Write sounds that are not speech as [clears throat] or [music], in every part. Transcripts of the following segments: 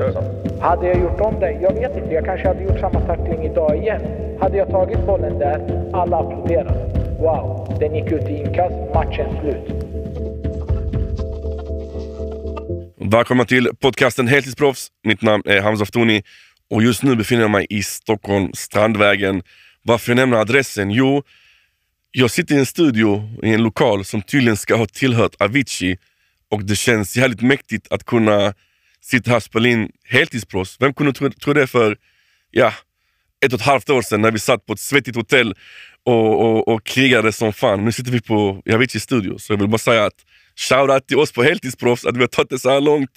känns. Hade jag gjort om det? Jag vet inte. Jag kanske hade gjort samma tackling idag igen. Hade jag tagit bollen där, alla applåderar. Wow, den gick ut i inkast, matchen slut. Välkomna till podcasten Heltidsproffs. Mitt namn är Hamza Aftoni och just nu befinner jag mig i Stockholm, Strandvägen. Varför jag nämner adressen? Jo, jag sitter i en studio i en lokal som tydligen ska ha tillhört Avicii och det känns jävligt mäktigt att kunna Sitter här och spelar in heltidsproffs. Vem kunde tro, tro det för ja, ett och ett halvt år sedan när vi satt på ett svettigt hotell och, och, och krigade som fan. Nu sitter vi på Aviciis studio, så jag vill bara säga att shoutout till oss på heltidsproffs att vi har tagit det så här långt.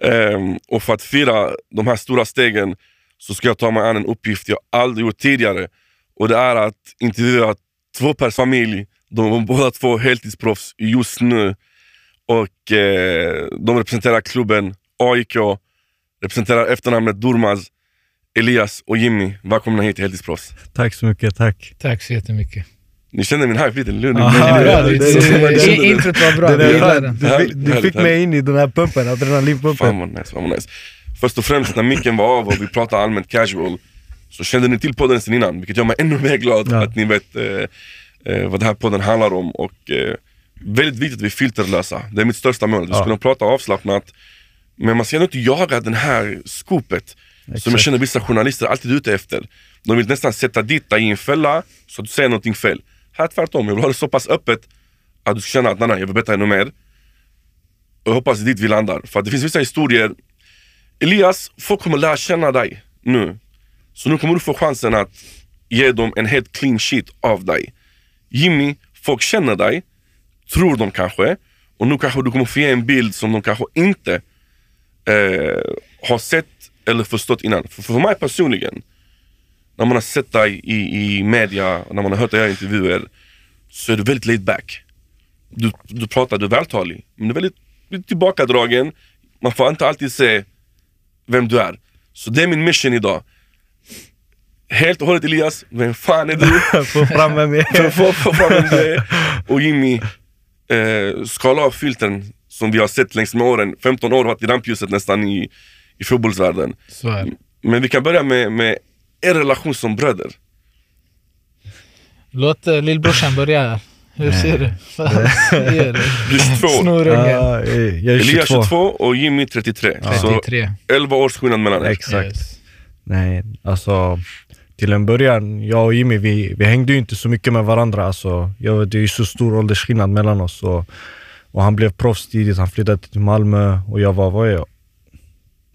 Um, och för att fira de här stora stegen så ska jag ta mig an en uppgift jag aldrig gjort tidigare. Och det är att intervjua två pers familj. De är båda två heltidsproffs just nu. Och eh, de representerar klubben AIK, representerar efternamnet Durmaz, Elias och Jimmy. Välkomna hit till Heltidsproffs. Tack så mycket, tack. Tack så jättemycket. Ni känner min hype lite? Lugn. Det- Introt var bra, Det vi gillar den. Du, fick- du fick mig in i den här pumpen, Fan adrenalinpumpen. vad nice, fan vad nice. Först och främst när micken var av och vi pratade allmänt casual så kände ni till podden sen innan, vilket gör mig ännu mer glad Ja. att ni vet eh, eh, vad den här podden handlar om. Och eh, Väldigt viktigt att vi är filterlösa, det är mitt största mål. Vi ska Ja. kunna prata avslappnat, men man ska ändå inte jaga den här skopet som jag känner vissa journalister alltid är ute efter. De vill nästan sätta dit dig i en fälla så att du säger någonting fel. Här tvärtom, jag vill ha det så pass öppet att du ska känna att nej, nej, jag vill berätta ännu mer. Och jag hoppas det är dit vi landar. För att det finns vissa historier Elias, folk kommer lära känna dig nu. Så nu kommer du få chansen att ge dem en helt clean sheet av dig. Jimmy, folk känner dig, tror de kanske. Och nu kanske du kommer få ge en bild som de kanske inte eh, har sett eller förstått innan. För, för mig personligen, när man har sett dig i, i media, när man har hört dig i intervjuer, så är du väldigt laid back. Du, du pratar, du är vältalig, men du är väldigt, väldigt tillbakadragen. Man får inte alltid se vem du är. Så det är min mission idag. Helt och hållet Elias, vem fan är du? [laughs] Få fram vem jag är. få- få fram vem du är. Och Jimmy, eh, skala av filtren som vi har sett längs med åren. 15 år har varit i rampljuset nästan i, i fotbollsvärlden. Så. Men vi kan börja med, med er relation som bröder. Låt uh, lillbrorsan börja. Hur ser du? [laughs] Du är 22. Snorungen. Ja, jag är 22. Elias 22 och Jimmy 33. Så 33. 11 års skillnad mellan er. Exakt. Yes. Nej, alltså till en början, jag och Jimmy vi, vi hängde ju inte så mycket med varandra. Alltså, jag, det är ju så stor åldersskillnad mellan oss. Och, och han blev proffs tidigt, han flyttade till Malmö och jag var, vad är jag?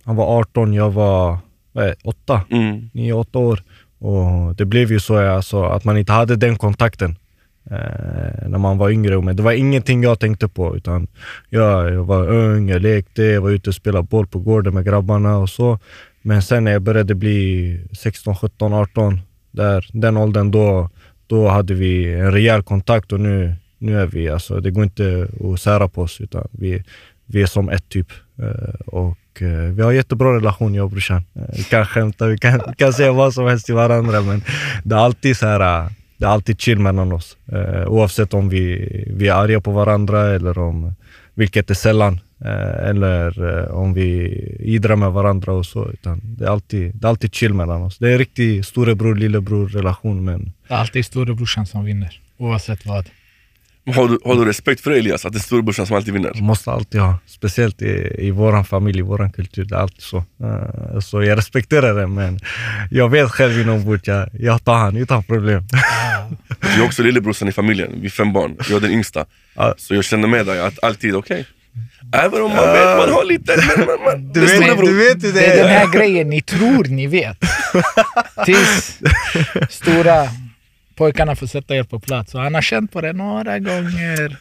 Han var 18, jag var vad är, jag, 8, Mm. 9-8 år. Och det blev ju så alltså, att man inte hade den kontakten eh, när man var yngre. Men det var ingenting jag tänkte på. Utan jag, jag var ung, jag lekte, jag var ute och spelade boll på gården med grabbarna och så. Men sen när jag började bli 16, 17, 18, där, den åldern, då, då hade vi en rejäl kontakt och nu, nu är vi, alltså, det går inte att sära på oss utan vi, vi är som ett typ. Eh, och eh, vi har jättebra relation jag och brorsan. Eh, vi kan skämta, vi kan, vi kan säga vad som helst till varandra men det är alltid så här det är alltid chill mellan oss. Oavsett om vi, vi är arga på varandra eller om, vilket är sällan. Eller om vi idrar med varandra och så. Utan det, är alltid, det är alltid chill mellan oss. Det är en riktig storebror lillebror relation men Det är alltid storebrorsan som vinner. Oavsett vad. Har, du, har du respekt för det Elias? Att det är storebrorsan som alltid vinner? man måste alltid ha. Speciellt i, i våran familj, i våran kultur. Det är alltid så. Eh, så jag respekterar det men jag vet själv inombords, jag, jag tar han utan problem. [laughs] Jag är också lillebrorsan i familjen, vi är fem barn. Jag är den yngsta. Ja. Så jag känner med dig att alltid, okej. Även om man vet, man har lite... Men, men, men, Du det är vet- storebror. du vet hur Det är den här grejen ni tror ni vet. [laughs] Tills stora pojkarna får sätta er på plats. Och han har känt på det några gånger.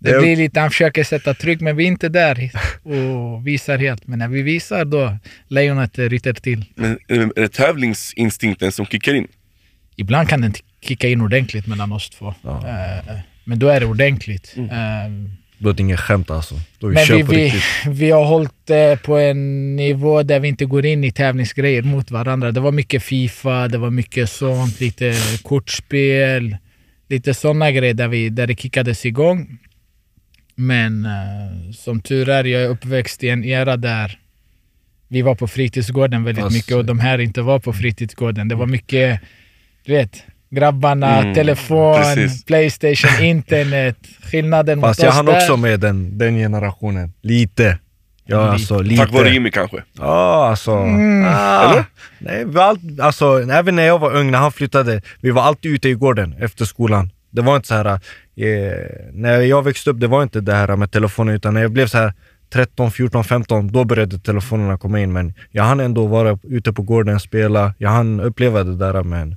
Det blir lite, han försöker sätta tryck men vi är inte där och visar helt. Men när vi visar då lejonet ryter till. Men är det- tävlingsinstinkten som kickar in? Ibland kan den kicka in ordentligt mellan oss två. Ja. Eh, men då är det ordentligt. Mm. Eh, Då är det inget skämt alltså. Då är vi Men vi, vi, vi har hållit det på en nivå där vi inte går in i tävlingsgrejer mot varandra. Det var mycket Fifa, det var mycket sånt, lite kortspel, lite sådana grejer där, vi, där det kickades igång. Men eh, som tur är, jag är uppväxt i en era där vi var på fritidsgården väldigt Fast- mycket och de här inte var på fritidsgården. Det var mycket, du vet, grabbarna, Mm, telefon, precis. Playstation, [laughs] internet. Skillnaden Fast mot jag oss hann där. också med den, den generationen. Lite. Ja, Lite. alltså lite. Tack vare Jimmy kanske. Ja, alltså. Mm. Ah, Eller? Nej, vi var all, alltså, även när jag var ung, när han flyttade, vi var alltid ute i gården efter skolan. Det var inte så här, eh, när jag växte upp, det var inte det här med telefonen, utan när jag blev så här 13, 14, 15, då började telefonerna komma in. Men jag hann ändå vara ute på gården, spela, jag hann uppleva det där men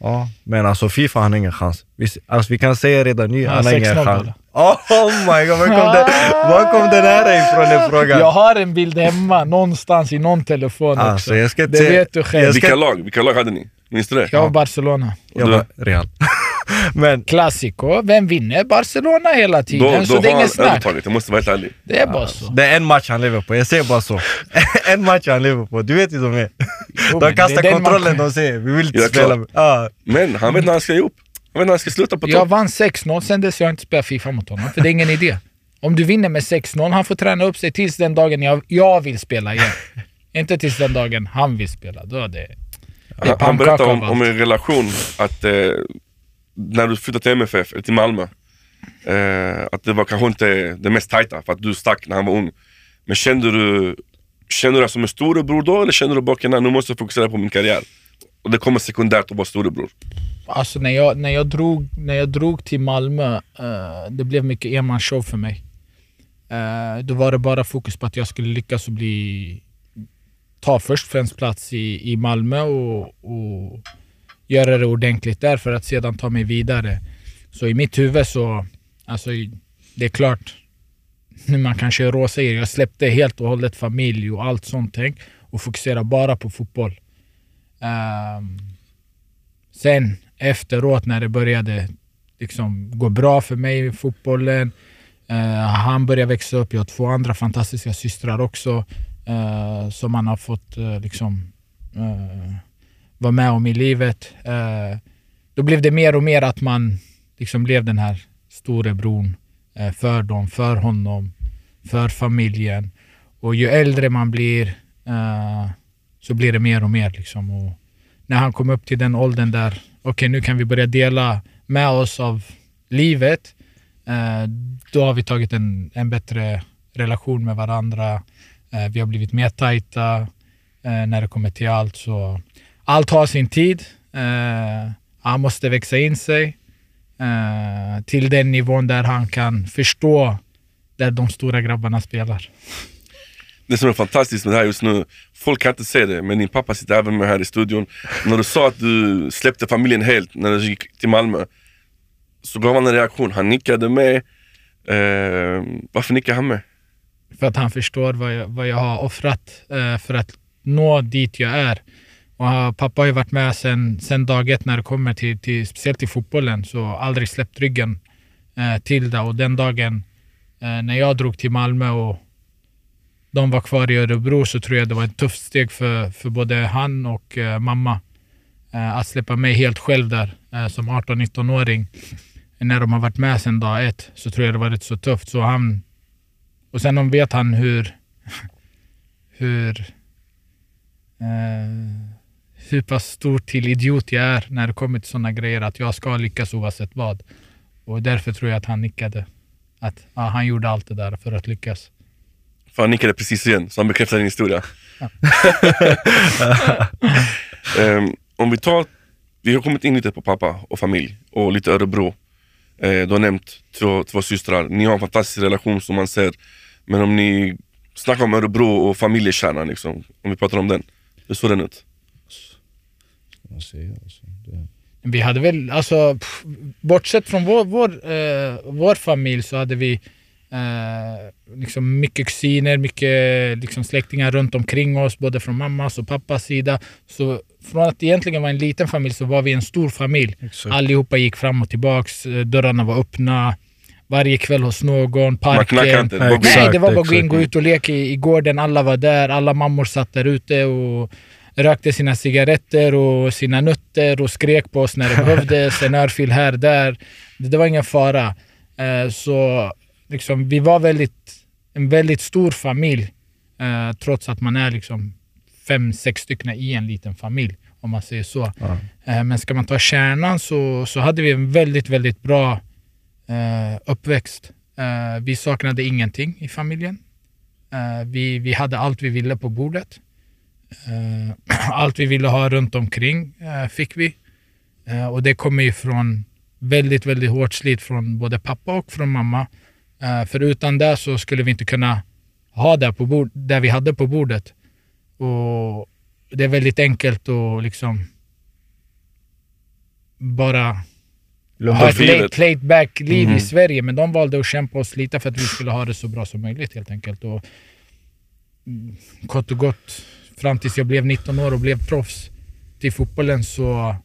Ja, men alltså Fifa han har ingen chans. Vi, alltså, vi kan säga redan nu, han har ingen 6-0 chans. Oh my god, var kom, det, var kom den här ifrån den frågan? Jag har en bild hemma någonstans i någon telefon också. Alltså, jag ska inte det vet du själv. Vilka lag, vilka lag hade ni? Minns du det? Jag var Barcelona. Jag Du- var Real. Men Clasico. Vem vinner? Barcelona hela tiden. Då, så då det är inget snack. övertaget, jag måste vara helt ärlig. Det är bara så. det är en match han lever på, jag säger bara så. [laughs] en match han lever på, du vet ju de är. Jo, De det kastar kontrollen, de säger vi vill inte Ja, spela. Ja, Men han vet när han ska ge upp. Han vet när han ska sluta på Jag topp. vann 6-0, sen dess har jag inte spelat Fifa mot honom. För det är ingen idé. Om du vinner med 6-0, han får träna upp sig tills den dagen jag, jag vill spela igen. inte tills den dagen han vill spela. Då är det... det är Han, han berättade om, om en relation, att eh, när du flyttade till MFF, eller till Malmö, eh, att det var kanske inte det mest tajta för att du stack när han var ung. Men kände du, kände du dig som en storebror då eller kände du bara att nu måste jag fokusera på min karriär? Och det kommer sekundärt att vara storebror. Alltså när jag, när jag, drog, när jag drog till Malmö, eh, det blev mycket enmansshow för mig. Eh, då var det bara fokus på att jag skulle lyckas och bli ta först främst plats i, i Malmö och, och göra det ordentligt där för att sedan ta mig vidare. Så i mitt huvud så, alltså det är klart, nu [laughs] man kanske är råsäger, jag släppte helt och hållet familj och allt sånt tänk och fokuserade bara på fotboll. Um, Sen efteråt när det började liksom gå bra för mig i fotbollen. uh, han började växa upp. Jag har två andra fantastiska systrar också. uh, som man har fått uh, liksom var med om i livet. Eh, då blev det mer och mer att man liksom blev den här storebron eh, för dem, för honom, för familjen. Och ju äldre man blir eh, så blir det mer och mer. Liksom. Och, när han kom upp till den åldern där, okej nu kan vi börja dela med oss av livet. Eh, då har vi tagit en, en bättre relation med varandra. Eh, vi har blivit mer tajta eh, när det kommer till allt. Så allt har sin tid. Eh, han måste växa in sig eh, till den nivån där han kan förstå där de stora grabbarna spelar. Det som är fantastiskt med det här just nu, folk kan inte se det, men din pappa sitter även med här i studion. När du sa att du släppte familjen helt när du gick till Malmö, så gav han en reaktion. Han nickade med. Eh, varför nickade han med? För att han förstår vad jag, vad jag har offrat eh, för att nå dit jag är. Och eh, pappa har ju varit med sen, sen dag ett när det kommer till, till speciellt till fotbollen, så aldrig släppt ryggen eh, till det. Och den dagen eh, när jag drog till Malmö och de var kvar i Örebro så tror jag det var ett tufft steg för, för både han och eh, mamma. Eh, att släppa mig helt själv där eh, som 18-19-åring. När de har varit med sedan dag ett så tror jag det var rätt så tufft. Så han, och sen vet han hur [laughs] hur eh, hur pass stor till idiot jag är när det kommer till sådana grejer att jag ska lyckas oavsett vad. Och därför tror jag att han nickade. Att ja, han gjorde allt det där för att lyckas. För han nickade precis igen, så han bekräftar din historia. [laughs] Ehm, om vi tar, vi har kommit in lite på pappa och familj och lite Örebro. Eh, du har nämnt två, två systrar, ni har en fantastisk relation som man ser. Men om ni snackar om Örebro och familjekärnan, liksom, om vi pratar om den. Hur såg den ut? Säger jag? Alltså, det- Vi hade väl, alltså pff, bortsett från vår, vår, eh, vår familj så hade vi eh, liksom mycket kusiner, mycket liksom släktingar runt omkring oss, både från mammas och pappas sida. Så från att egentligen vara en liten familj så var vi en stor familj. Exakt. Allihopa gick fram och tillbaks, eh, dörrarna var öppna. Varje kväll hos någon, Man parken. inte. Nej, Exakt, det var bara att gå in, gå ut och leka i, i gården. Alla var där, alla mammor satt där ute och rökte sina cigaretter och sina nötter och skrek på oss när det [laughs] behövdes. En örfil här, där. Det, det var ingen fara. Eh, så liksom, vi var väldigt, en väldigt stor familj Eh, trots att man är liksom fem, sex stycken i en liten familj, om man säger så. Ja. Eh, men ska man ta kärnan så, så hade vi en väldigt, väldigt bra eh, uppväxt. Eh, vi saknade ingenting i familjen. Vi, vi hade allt vi ville på bordet. Eh, [clears throat] allt vi ville ha runt omkring eh, fick vi. Eh, och det kommer ju från väldigt, väldigt hårt slit från både pappa och från mamma. För utan det så skulle vi inte kunna ha det på bord, det vi hade på bordet. Och det är väldigt enkelt att liksom bara ha ett fint. laid, laid back liv Mhm. i Sverige. Men de valde att kämpa och slita för att vi skulle ha det så bra som möjligt helt enkelt. Och, mm, kort och gott, fram tills jag blev 19 år och blev proffs till fotbollen så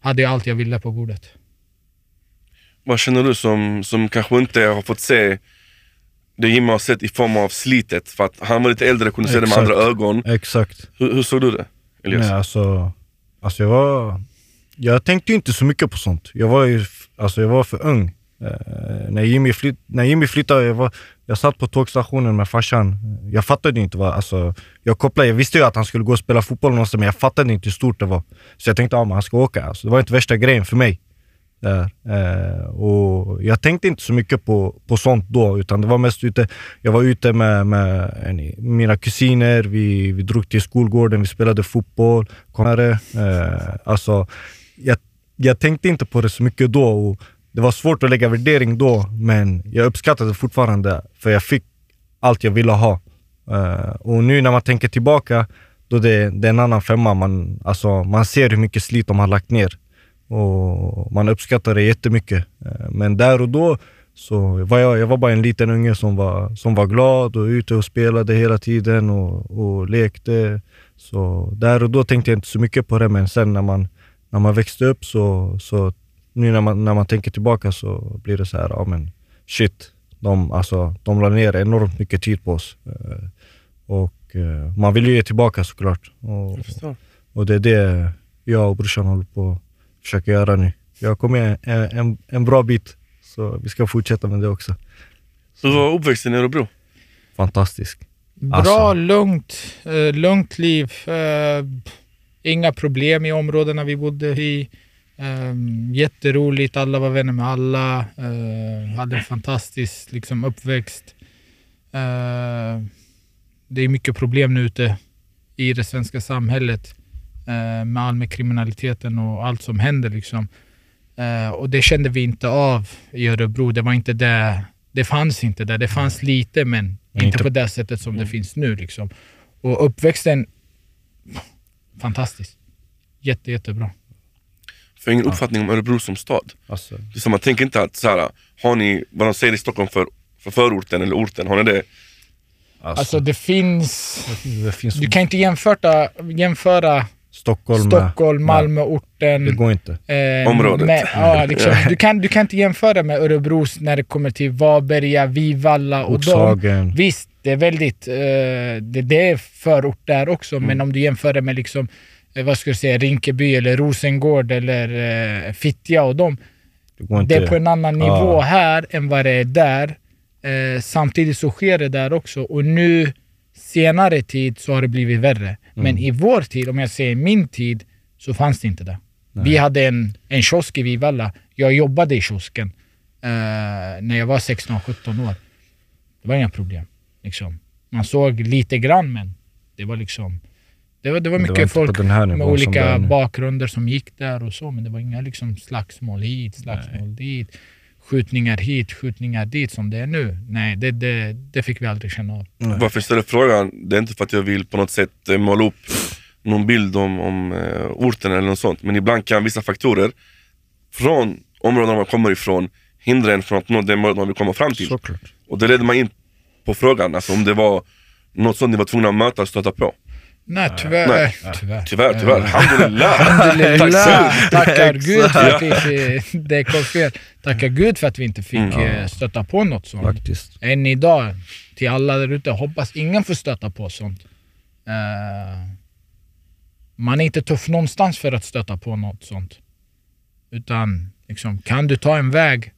hade jag allt jag ville på bordet. Vad känner du som, som kanske inte har fått se det Jimmy har sett i form av slitet? För att han var lite äldre och kunde se det med Exakt. andra ögon. Exakt. Hur, hur såg du det? Elias? Nej, alltså, alltså jag var... Jag tänkte inte så mycket på sånt. Jag var ju alltså jag var för ung. Eh, när, Jimmy flytt, när Jimmy flyttade, jag, var, jag satt på tågstationen med farsan. Jag fattade inte vad... Alltså, jag, kopplade, jag visste ju att han skulle gå och spela fotboll någonstans, men jag fattade inte hur stort det var. Så jag tänkte att han ska åka. Alltså, det var inte värsta grejen för mig. Där. Eh, och jag tänkte inte så mycket på, på sånt då, utan det var mest ute, jag var ute med, med en, mina kusiner, vi, vi drog till skolgården, vi spelade fotboll, kom här, eh, alltså, jag, jag tänkte inte på det så mycket då och det var svårt att lägga värdering då, men jag uppskattade det fortfarande för jag fick allt jag ville ha. Uh, och nu när man tänker tillbaka, då det, det är en annan femma. Man, alltså, man ser hur mycket slit de har lagt ner. Och man uppskattar det jättemycket. Uh, Men där och då så var jag, jag var bara en liten unge som var, som var glad och ute och spelade hela tiden och, och lekte. Så där och då tänkte jag inte så mycket på det, men sen när man, när man växte upp så, så nu när man, när man tänker tillbaka så blir det så här, ja men shit, de, alltså, de la ner enormt mycket tid på oss. Eh, Och eh, man vill ju ge tillbaka såklart. Och, och det är det jag och brorsan håller på att försöka göra nu. Jag har kommit en, en, en bra bit, så vi ska fortsätta med det också. Hur var uppväxten i Örebro? Fantastisk. Bra, Alltså. lugnt, eh, lugnt liv. Inga problem i områdena vi bodde i. Eh, jätteroligt, alla var vänner med alla. Eh, hade en fantastisk liksom, uppväxt. Eh, det är mycket problem nu ute i det svenska samhället eh, med all med kriminaliteten och allt som händer. Liksom. Eh, och det kände vi inte av i Örebro. Det var inte det. Det fanns inte där. Det fanns lite, men Men inte på det sättet som det finns nu. Liksom. Och uppväxten, fantastisk. Jätte, jättebra. Jag har ingen uppfattning om Örebro som stad. Alltså, Det är som man tänker inte att så här, har ni vad de säger i Stockholm för, för förorten eller orten, har ni det? alltså, Alltså det finns... det finns Du kan inte jämföra, jämföra Stockholm, Stockholm, Malmö, Det orten. går inte. Eh, Området. Med, ja, [laughs] liksom, du, kan, du kan inte jämföra med Örebro när det kommer till Varberga, Vivalla och. Oxhagen. Visst, det är väldigt... Eh, det, det är förort där också, Mm. men om du jämför det med liksom, vad ska jag säga, Rinkeby eller Rosengård eller eh, Fittja och dem. Det är på en annan Ja. nivå här än vad det är där. Eh, samtidigt så sker det där också. Och nu, senare tid, så har det blivit värre. Men Mm. i vår tid, om jag säger min tid, så fanns det inte det. Vi hade en, en kiosk i Vivalla. Jag jobbade i kiosken eh, när jag var 16-17 år. Det var inga problem. Liksom. Man såg lite grann, men det var liksom... Det var, det var Men det mycket var folk på den här med som olika nu. bakgrunder som gick där och så, men det var inga liksom slagsmål hit, slagsmål dit, skjutningar hit, skjutningar dit som det är nu. Nej, det, det, det fick vi aldrig känna av. Varför jag ställer frågan, det är inte för att jag vill på något sätt eh, måla upp någon bild om, om eh, orten eller något sånt. Men ibland kan vissa faktorer från områden man kommer ifrån hindra en från att nå det målet man vill komma fram till. Såklart. Och det ledde man in på frågan, alltså om det var något sånt ni var tvungna att möta och stöta på. Nej, tyvärr. Nej. tyvärr. Tyvärr, tyvärr. Alhamdulillah. [laughs] Alhamdulillah. Tackar Gud för att vi det kom fel. Tackar Gud för att vi inte fick Mm. eh, stöta på något sånt. Faktiskt. Än idag, till alla där ute, hoppas ingen får stöta på sånt. Eh, man är inte tuff någonstans för att stöta på något sånt. Utan liksom, kan du ta en väg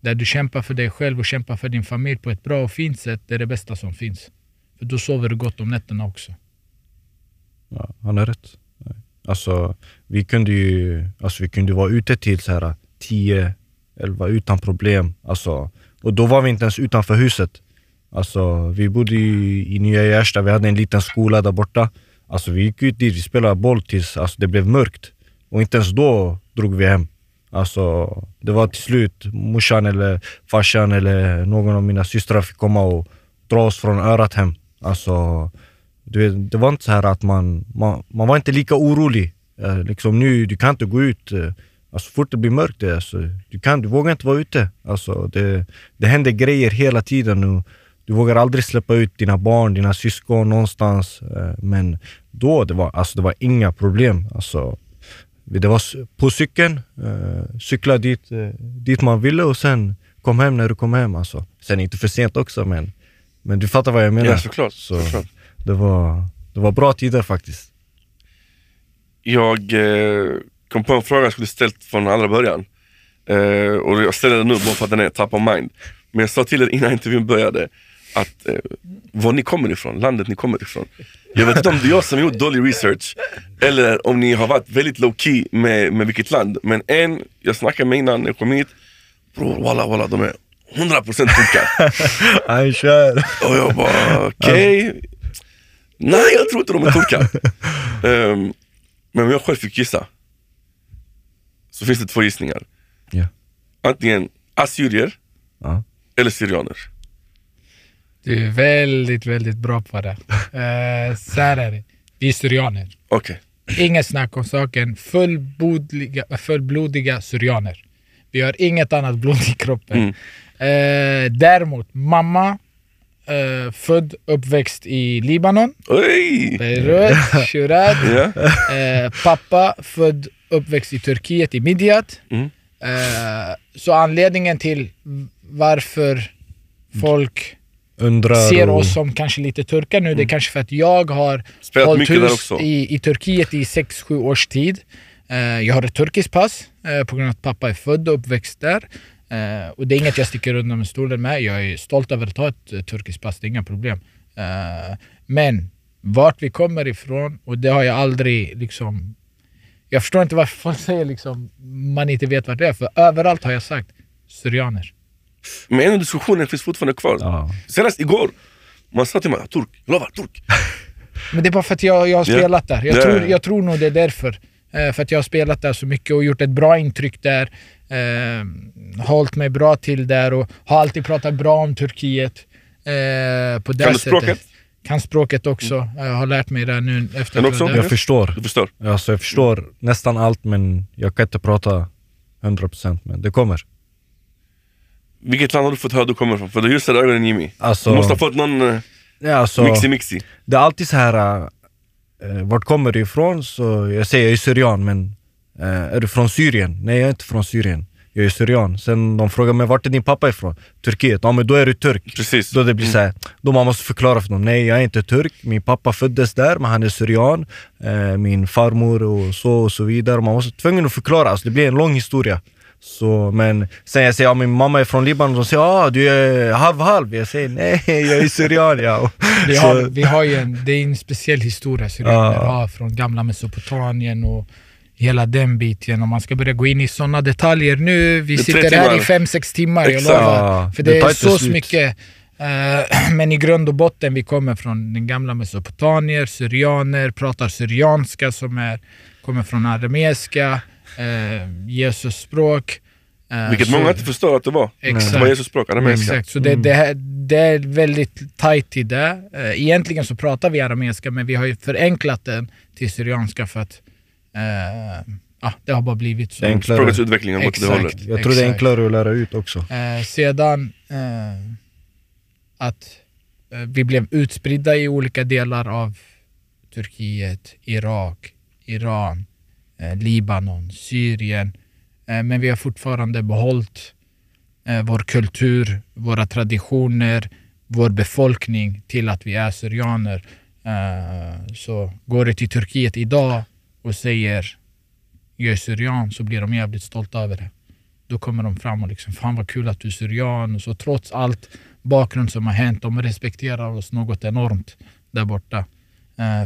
där du kämpar för dig själv och kämpar för din familj på ett bra och fint sätt, det är det bästa som finns. För då sover du gott om nätterna också. Ja, han har rätt. Alltså, vi kunde ju alltså, vi kunde vara ute till så här 10, 11 utan problem. Alltså, och då var vi inte ens utanför huset. Alltså, vi bodde i, i Nya Gärsta, vi hade en liten skola där borta. Alltså, vi gick ut dit, vi spelade boll tills alltså, det blev mörkt. Och inte ens då drog vi hem. Alltså, det var till slut morsan eller farsan eller någon av mina systrar fick komma och dra oss från örat hem. Alltså, du vet, det var inte så här att man, man, man var inte lika orolig. Eh, liksom nu, du kan inte gå ut. Eh, alltså, fort det blir mörkt, alltså, du, kan, du vågar inte vara ute. Alltså, det, det händer grejer hela tiden. Och du vågar aldrig släppa ut dina barn, dina syskon någonstans. Eh, men då, det var, alltså, det var inga problem. Alltså, det var på cykeln, cykla dit, dit man ville och sen kom hem när du kom hem. Alltså. Sen inte för sent också, men, men du fattar vad jag menar. Ja, såklart. Så- såklart. Det var, det var bra tider faktiskt. Jag eh, kom på en fråga jag skulle ställt från allra början. Eh, och jag ställer den nu bara för att den är top of mind. Men jag sa till er innan intervjun började att eh, var ni kommer ifrån, landet ni kommer ifrån. Jag vet inte om det är jag som gjort dålig research eller om ni har varit väldigt low key med, med vilket land. Men en, jag snackade med innan jag kom hit, bror walla walla de är 100% turkar. Han kör! Och jag bara, okej. Nej, jag tror inte de är turkar. [laughs] Ehm, men om jag själv fick gissa, så finns det två gissningar. Ja. Antingen assyrier Ja. eller syrianer. Du är väldigt, väldigt bra på det. Uh, [laughs] så här är det. Vi är syrianer. Okej, Inget snack om saken. Fullblodiga, fullblodiga syrianer. Vi har inget annat blod i kroppen. Mm. Eh, däremot, mamma eh, född, uppväxt i Libanon. oj! Beirut, Shurat. Ja. Eh, pappa född, uppväxt i Turkiet, i Midyat. Mm. Eh, så anledningen till varför folk Undrar ser och, oss som kanske lite turkar nu, det är kanske för att jag har Spelat hållit hus också. i, i Turkiet i 6-7 års tid. Eh, jag har ett turkiskt pass på grund av att pappa är född och uppväxt där. Eh, och det är inget jag sticker under med stolen med. Jag är stolt över att ha ett eh, turkiskt pass, det är inga problem. Eh, men vart vi kommer ifrån, och det har jag aldrig liksom... Jag förstår inte varför folk säger liksom man inte vet vart det är, för överallt har jag sagt syrianer. Men diskussionen finns fortfarande kvar. Ja. Senast igår, man sa till mig, turk, jag lovar, turk. Men det är bara för att jag, jag har spelat där. Jag, Ja, tror, ja. jag tror nog det är därför. Eh, för att jag har spelat där så mycket och gjort ett bra intryck där. Eh, hållit mig bra till där och har alltid pratat bra om Turkiet. Eh, på det Kan du sättet. språket? Kan språket också. Jag har lärt mig det nu efter Kan du att också? jag förstår. Du förstår? Alltså, jag förstår nästan allt men jag kan inte prata 100% men det kommer. Vilket land har du fått höra du kommer ifrån? För du ljusade ögonen Jimmy. Alltså, Du måste ha fått någon uh, ja, alltså, mixi-mixi. Det är alltid så här, eh, vart kommer du ifrån? Så jag säger jag är syrian men eh, är du från Syrien? Nej jag är inte från Syrien. Jag är syrian. Sen de frågar mig vart är din pappa ifrån? Turkiet. Ja men då är du turk. Precis. Då det blir så här, då man måste förklara för dem. Nej jag är inte turk, min pappa föddes där men han är syrian. Eh, min farmor och så och så vidare. Man måste tvungen att förklara, alltså, det blir en lång historia. Så, men sen jag säger att min mamma är från Libanon, de säger ah, du är halv-halv. Jag säger nej, jag är syrian. Ja. [laughs] Vi har, vi har ju en, det är en speciell historia syrianer Ja. har från gamla Mesopotamien och hela den biten. Om man ska börja gå in i sådana detaljer nu, vi Det sitter här i timmar. fem sex timmar, jag Exakt. lovar. Ja, För det det är så slut. mycket. eh, [clears throat] men i grund och botten, vi kommer från den gamla Mesopotamier, syrianer, pratar syrianska som är, kommer från arameiska, uh, Jesus språk. eh, Vilket så- många inte förstår att det var. Exakt. Det var Jesus språk, arameiska. Exakt, så det, det, här- det är väldigt tajt till det. Eh, Egentligen så pratar vi arameiska men vi har ju förenklat den till syrianska för att eh, ja, det har bara blivit så. Det enklare. Språkets utveckling har gått åt det Exakt. hållet. Jag tror det är Exakt. enklare att lära ut också. Eh, sedan eh, att eh, vi blev utspridda i olika delar av Turkiet, Irak, Iran, eh, Eh, Libanon, Syrien. Eh, men vi har fortfarande behållit eh, vår kultur, våra traditioner, vår befolkning till att vi är syrianer. Så går du till Turkiet idag och säger jag är syrian så blir de jävligt stolta över det. Då kommer de fram och liksom fan vad kul att du är syrian och så trots allt bakgrund som har hänt. De respekterar oss något enormt där borta.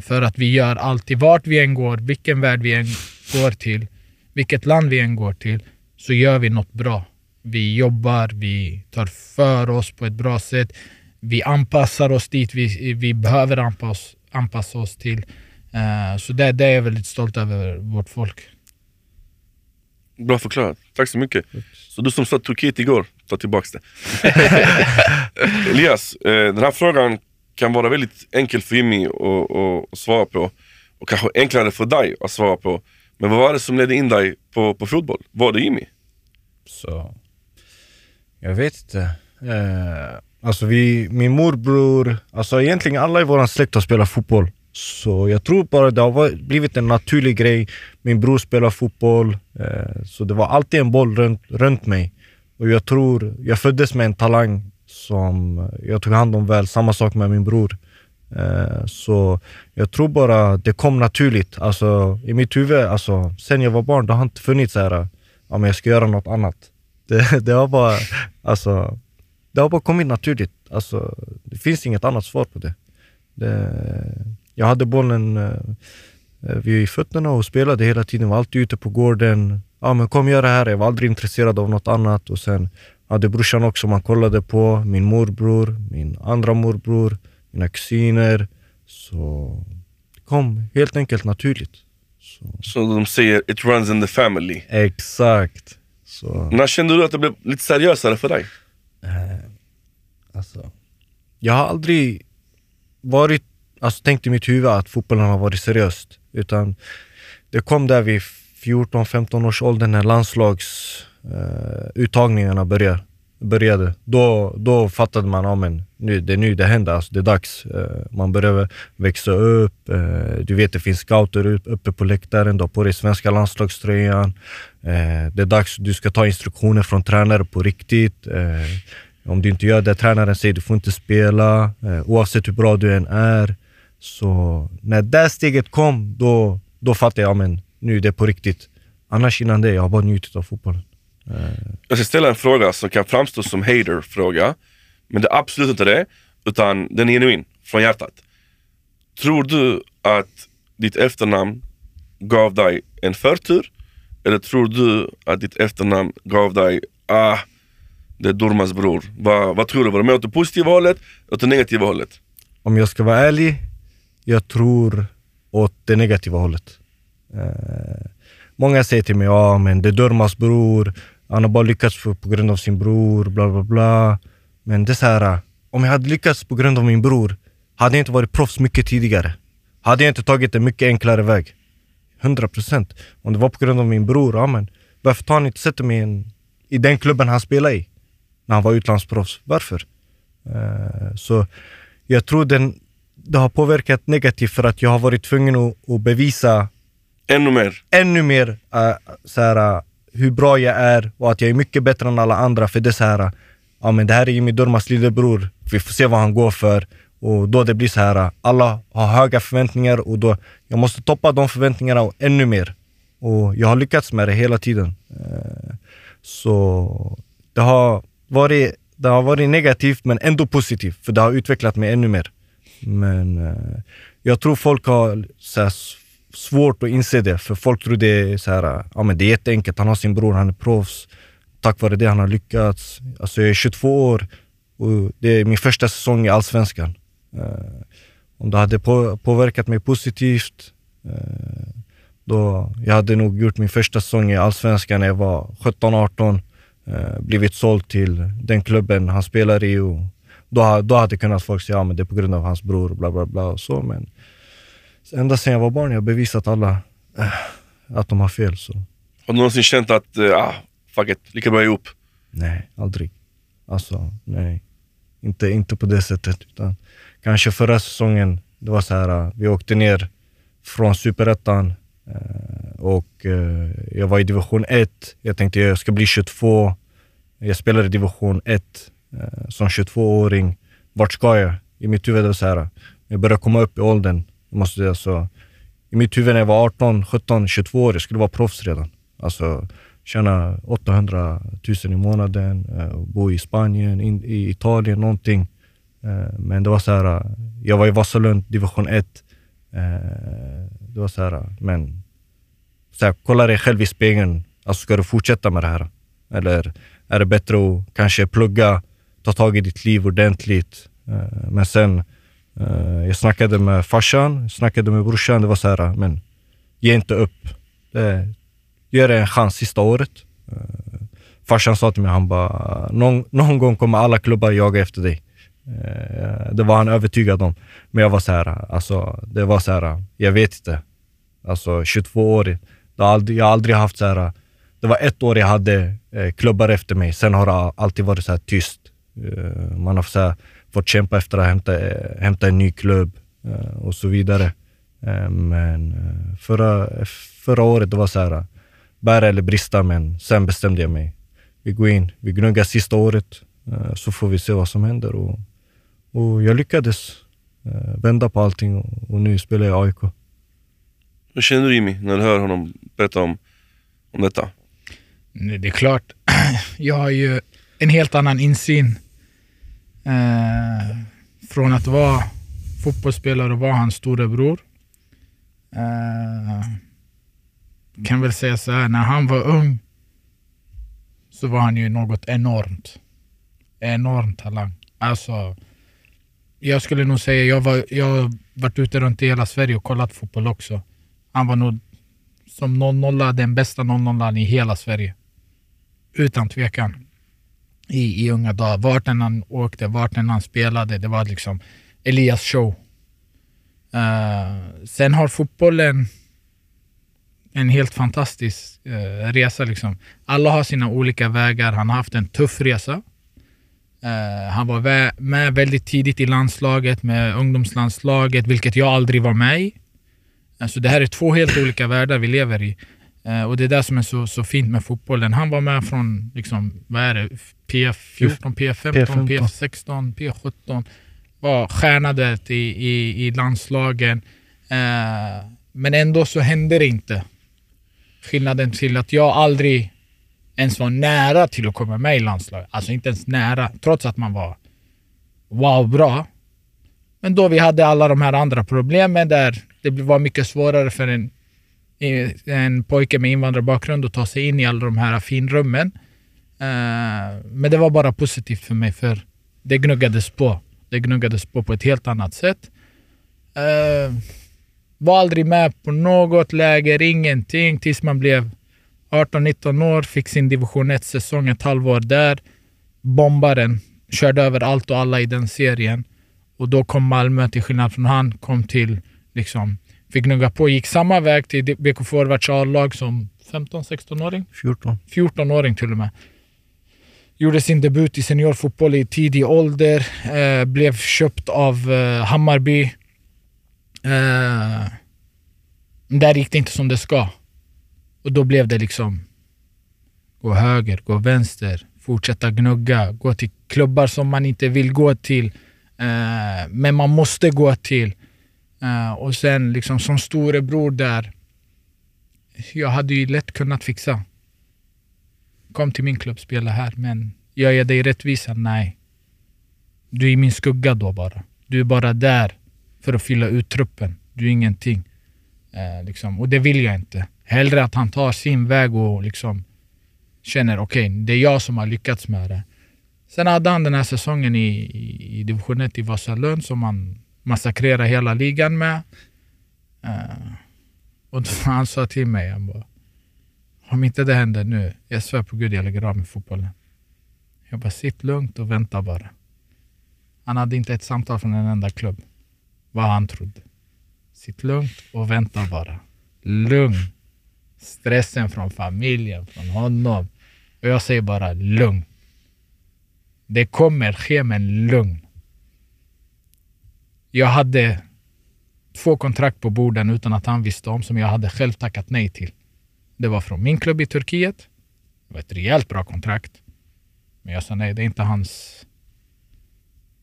För att vi gör alltid, vart vi än går, vilken värld vi än går till, vilket land vi än går till, så gör vi något bra. Vi jobbar, vi tar för oss på ett bra sätt. Vi anpassar oss dit vi, vi behöver anpassa, anpassa oss till. Uh, så det, det är jag väldigt stolt över vårt folk. Bra förklarat. Tack så mycket. Så du som sa Turkiet igår, ta tillbaks det. [laughs] Elias, eh, den här frågan kan vara väldigt enkel för Jimmy att, att svara på. Och kanske enklare för dig att svara på. Men vad var det som ledde in dig på, på fotboll? Var det Jimmy? Så... Jag vet inte. Eh, alltså vi, min morbror, alltså egentligen alla i vår släkt har spelat fotboll. Så jag tror bara det har blivit en naturlig grej. Min bror spelar fotboll, eh, så det var alltid en boll runt, runt mig. Och jag tror, jag föddes med en talang som jag tog hand om väl. Samma sak med min bror. Eh, så jag tror bara det kom naturligt. Alltså, I mitt huvud, alltså, sen jag var barn, det har inte funnits så här, ja, men jag ska göra något annat. Det, [laughs] det, har bara, alltså, det har bara kommit naturligt. Alltså, det finns inget annat svar på det. det jag hade bollen eh, eh, vid fötterna och spelade hela tiden. Var alltid ute på gården. Ja, men kom göra det här. Jag var aldrig intresserad av något annat. Och sen hade brorsan också man kollade på. Min morbror, min andra morbror, mina kusiner. Så det kom helt enkelt naturligt. Så, så de säger it runs in the family. Exakt. Så. När kände du att det blev lite seriösare för dig? Eh, alltså, jag har aldrig varit, alltså tänkt i mitt huvud att fotbollen har varit seriöst. Utan det kom där vid 14-15 års ålder när landslagsuttagningarna eh, började började, då, då fattade man att nu, det är nu det händer, alltså, det är dags. Eh, man börjar växa upp. Eh, du vet, det finns scouter uppe på läktaren, du har på dig svenska landslagströjan. Eh, det är dags, du ska ta instruktioner från tränare på riktigt. om du inte gör det tränaren säger, du får inte spela, oavsett hur bra du än är. Så när det steget kom, då, då fattade jag att nu är det på riktigt. Annars innan det, jag har bara njutit av fotbollen. Jag ska ställa en fråga som kan framstå som hater-fråga. Men det är absolut inte det. Utan den är genuin, från hjärtat. Tror du att ditt efternamn gav dig en förtur? Eller tror du att ditt efternamn gav dig, ah, det är Durmas bror. Vad, vad tror du? Var det mer åt det positiva hållet eller åt det negativa hållet? Om jag ska vara ärlig, jag tror åt det negativa hållet. Eh, många säger till mig, ja men det är Durmas bror, han har bara lyckats på, på grund av sin bror, bla bla bla. Men det är så här, om jag hade lyckats på grund av min bror, hade jag inte varit proffs mycket tidigare. Hade jag inte tagit en mycket enklare väg. 100 procent. Om det var på grund av min bror, ja men varför tar han inte sätter mig in, i den klubben han spelade i? När han var utlandsproffs. Varför? Uh, så jag tror den, det har påverkat negativt för att jag har varit tvungen att, att bevisa Ännu mer? Ännu mer uh, så här, hur bra jag är och att jag är mycket bättre än alla andra. För det är så här, ja men det här är Jimmy Durmas lillebror, vi får se vad han går för. Och då det blir så här, alla har höga förväntningar och då jag måste toppa de förväntningarna och ännu mer. Och jag har lyckats med det hela tiden. Eh, så det har varit, det har varit negativt men ändå positivt, för det har utvecklat mig ännu mer. Men eh, jag tror folk har så här, svårt att inse det, för folk tror det är så här, ja men det är jätteenkelt, han har sin bror, han är proffs. Tack vare det han har lyckats. Alltså jag är 22 år och det är min första säsong i Allsvenskan. Eh, om det hade på, påverkat mig positivt, eh, då jag hade nog gjort min första säsong i Allsvenskan när jag var 17-18. Eh, blivit såld till den klubben han spelar i. Och då, då hade kunnat folk säga att ja, det är på grund av hans bror, bla bla bla. Och så, men ända sedan jag var barn jag har bevisat alla äh, att de har fel. Så. Har du någonsin känt att, äh, ah, fuck it, lika bra ihop? Nej, aldrig. Alltså, nej. Inte, inte på det sättet. Utan kanske förra säsongen, det var så här, äh, vi åkte ner från superettan och jag var i division 1. Jag tänkte jag ska bli 22. Jag spelade i division 1 som 22-åring. Vart ska jag? I mitt huvud var det så här, jag började komma upp i åldern. Måste, alltså, I mitt huvud när jag var 18, 17, 22 år, jag skulle vara proffs redan. Alltså, tjäna 800 000 i månaden, eh, bo i Spanien, in, i Italien, någonting. Eh, men det var så här, eh, jag var i Vasalund, division 1. Det var så här, men så här, kolla dig själv i spegeln. Alltså ska du fortsätta med det här? Eller är det bättre att kanske plugga, ta tag i ditt liv ordentligt? Men sen, Eh, jag snackade med farsan, snackade med brorsan. Det var så här, äh, men ge inte upp. Det, ge det en chans sista året. Eh, farsan sa till mig, han bara, någon, någon gång kommer alla klubbar jaga efter dig. Eh, det var han övertygad om. Men jag var så här, äh, alltså, det var så här, äh, jag vet inte. Alltså 22 år, jag har aldrig, jag har aldrig haft så här, det var ett år jag hade klubbar efter mig, sen har det alltid varit så här tyst. Man har så här, fått kämpa efter att hämta, hämta en ny klubb eh, och så vidare. Eh, men eh, förra, förra året det var så här, bära eller brista, men sen bestämde jag mig. Vi går in, vi gnuggar sista året, så får vi se vad som händer. Och, och jag lyckades vända på allting och, och nu spelar jag AIK. Hur känner du Jimmy när du hör honom berätta om, om detta? Det är klart, [clears throat] jag har ju en helt annan insyn. Eh, från att vara fotbollsspelare och vara hans storebror. Eh, kan väl säga så här, när han var ung så var han ju något enormt. Enorm talang. Alltså, jag skulle nog säga, jag, var, jag har varit ute runt i hela Sverige och kollat fotboll också. Han var nog som 00 den bästa 00 i hela Sverige. Utan tvekan. I, I unga dagar. Vart än han åkte, vart än han spelade. Det var liksom Elias show. Uh, sen har fotbollen en helt fantastisk uh, resa. Liksom. Alla har sina olika vägar. Han har haft en tuff resa. Uh, han var med väldigt tidigt i landslaget, med ungdomslandslaget, vilket jag aldrig var med i. Alltså det här är två helt olika världar vi lever i. Uh, och det är det som är så, så fint med fotbollen. Han var med från, liksom, vad är det, P14, P15, P15. P16, P17. Var stjärnade i, i, i landslagen. Uh, men ändå så hände det inte. Skillnaden till att jag aldrig ens var nära till att komma med i landslaget. Alltså inte ens nära, trots att man var wow bra. Men då vi hade alla de här andra problemen där det var mycket svårare för en, en pojke med invandrarbakgrund att ta sig in i alla de här finrummen. Eh, men det var bara positivt för mig för det gnuggades på. Det gnuggades på på ett helt annat sätt. Eh, var aldrig med på något läger, ingenting, tills man blev 18-19 år, fick sin division 1-säsong, ett halvår där. Bombaren, körde över allt och alla i den serien. Och då kom Malmö, till skillnad från han, kom till liksom, fick gnugga på. Gick samma väg till BK Forwards A-lag som 15-16-åring? 14. 14-åring till och med. Gjorde sin debut i seniorfotboll i tidig ålder. Eh, blev köpt av eh, Hammarby. Eh, där gick det inte som det ska. Och då blev det liksom gå höger, gå vänster, fortsätta gnugga, gå till klubbar som man inte vill gå till. Eh, men man måste gå till. Uh, och sen liksom som storebror där, jag hade ju lätt kunnat fixa. Kom till min klubb, spela här, men gör jag dig rättvisa? Nej. Du är min skugga då bara. Du är bara där för att fylla ut truppen. Du är ingenting. Uh, liksom. Och det vill jag inte. Hellre att han tar sin väg och liksom känner okej, okay, det är jag som har lyckats med det. Sen hade han den här säsongen i, i, i division 1 i Vasalund som han massakrera hela ligan med. Uh, och [laughs] han sa till mig, han bara, om inte det händer nu, jag svär på gud jag lägger av med fotbollen. Jag bara, sitt lugnt och vänta bara. Han hade inte ett samtal från en enda klubb. Vad han trodde. Sitt lugnt och vänta bara. Lugn. Stressen från familjen, från honom. Och jag säger bara lugn. Det kommer ske, men lugn. Jag hade två kontrakt på borden utan att han visste om som jag hade själv tackat nej till. Det var från min klubb i Turkiet. Det var ett rejält bra kontrakt. Men jag sa nej, det är inte hans...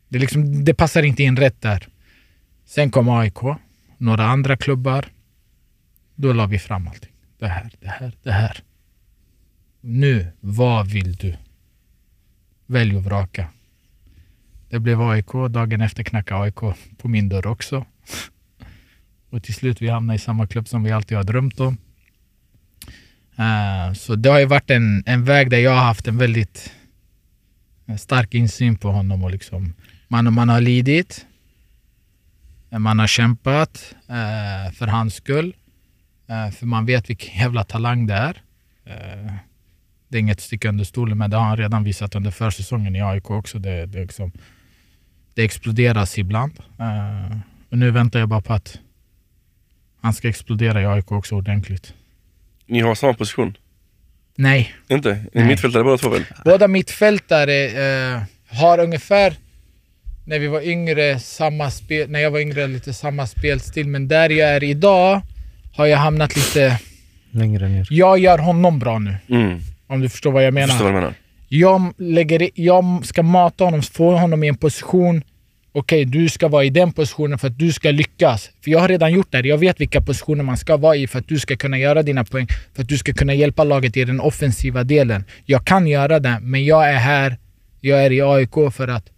Det, liksom, det passar inte in rätt där. Sen kom AIK, några andra klubbar. Då la vi fram allting. Det här, det här, det här. nu, vad vill du? Välj och vraka. Det blev AIK. Dagen efter knackade AIK på min dörr också. Och till slut vi hamnade i samma klubb som vi alltid har drömt om. Uh, så det har ju varit en, en väg där jag har haft en väldigt en stark insyn på honom. Och liksom, man, man har lidit. Eh, man har kämpat uh, för hans skull. Uh, för man vet vilken jävla talang det är. Det är inget sticka under stolen men det har han redan visat under försäsongen i AIK också. Det, det, liksom, det exploderas ibland. Uh, och nu väntar jag bara på att han ska explodera i AIK också ordentligt. Ni har samma position? Nej. Inte? Ni Nej. mittfältare båda två väl? Båda mittfältare uh, har ungefär, när vi var yngre, samma spel, när jag var yngre, lite samma spelstil. Men där jag är idag har jag hamnat lite... Längre ner. Jag gör honom bra nu. Mm. Om du förstår vad jag Jag menar. förstår vad du menar. Jag, lägger, jag ska mata honom, få honom i en position. Okej, du ska vara i den positionen för att du ska lyckas. För jag har redan gjort det. här. Jag vet vilka positioner man ska vara i för att du ska kunna göra dina poäng. För att du ska kunna hjälpa laget i den offensiva delen. Jag kan göra det, men jag är här. Jag är i AIK för att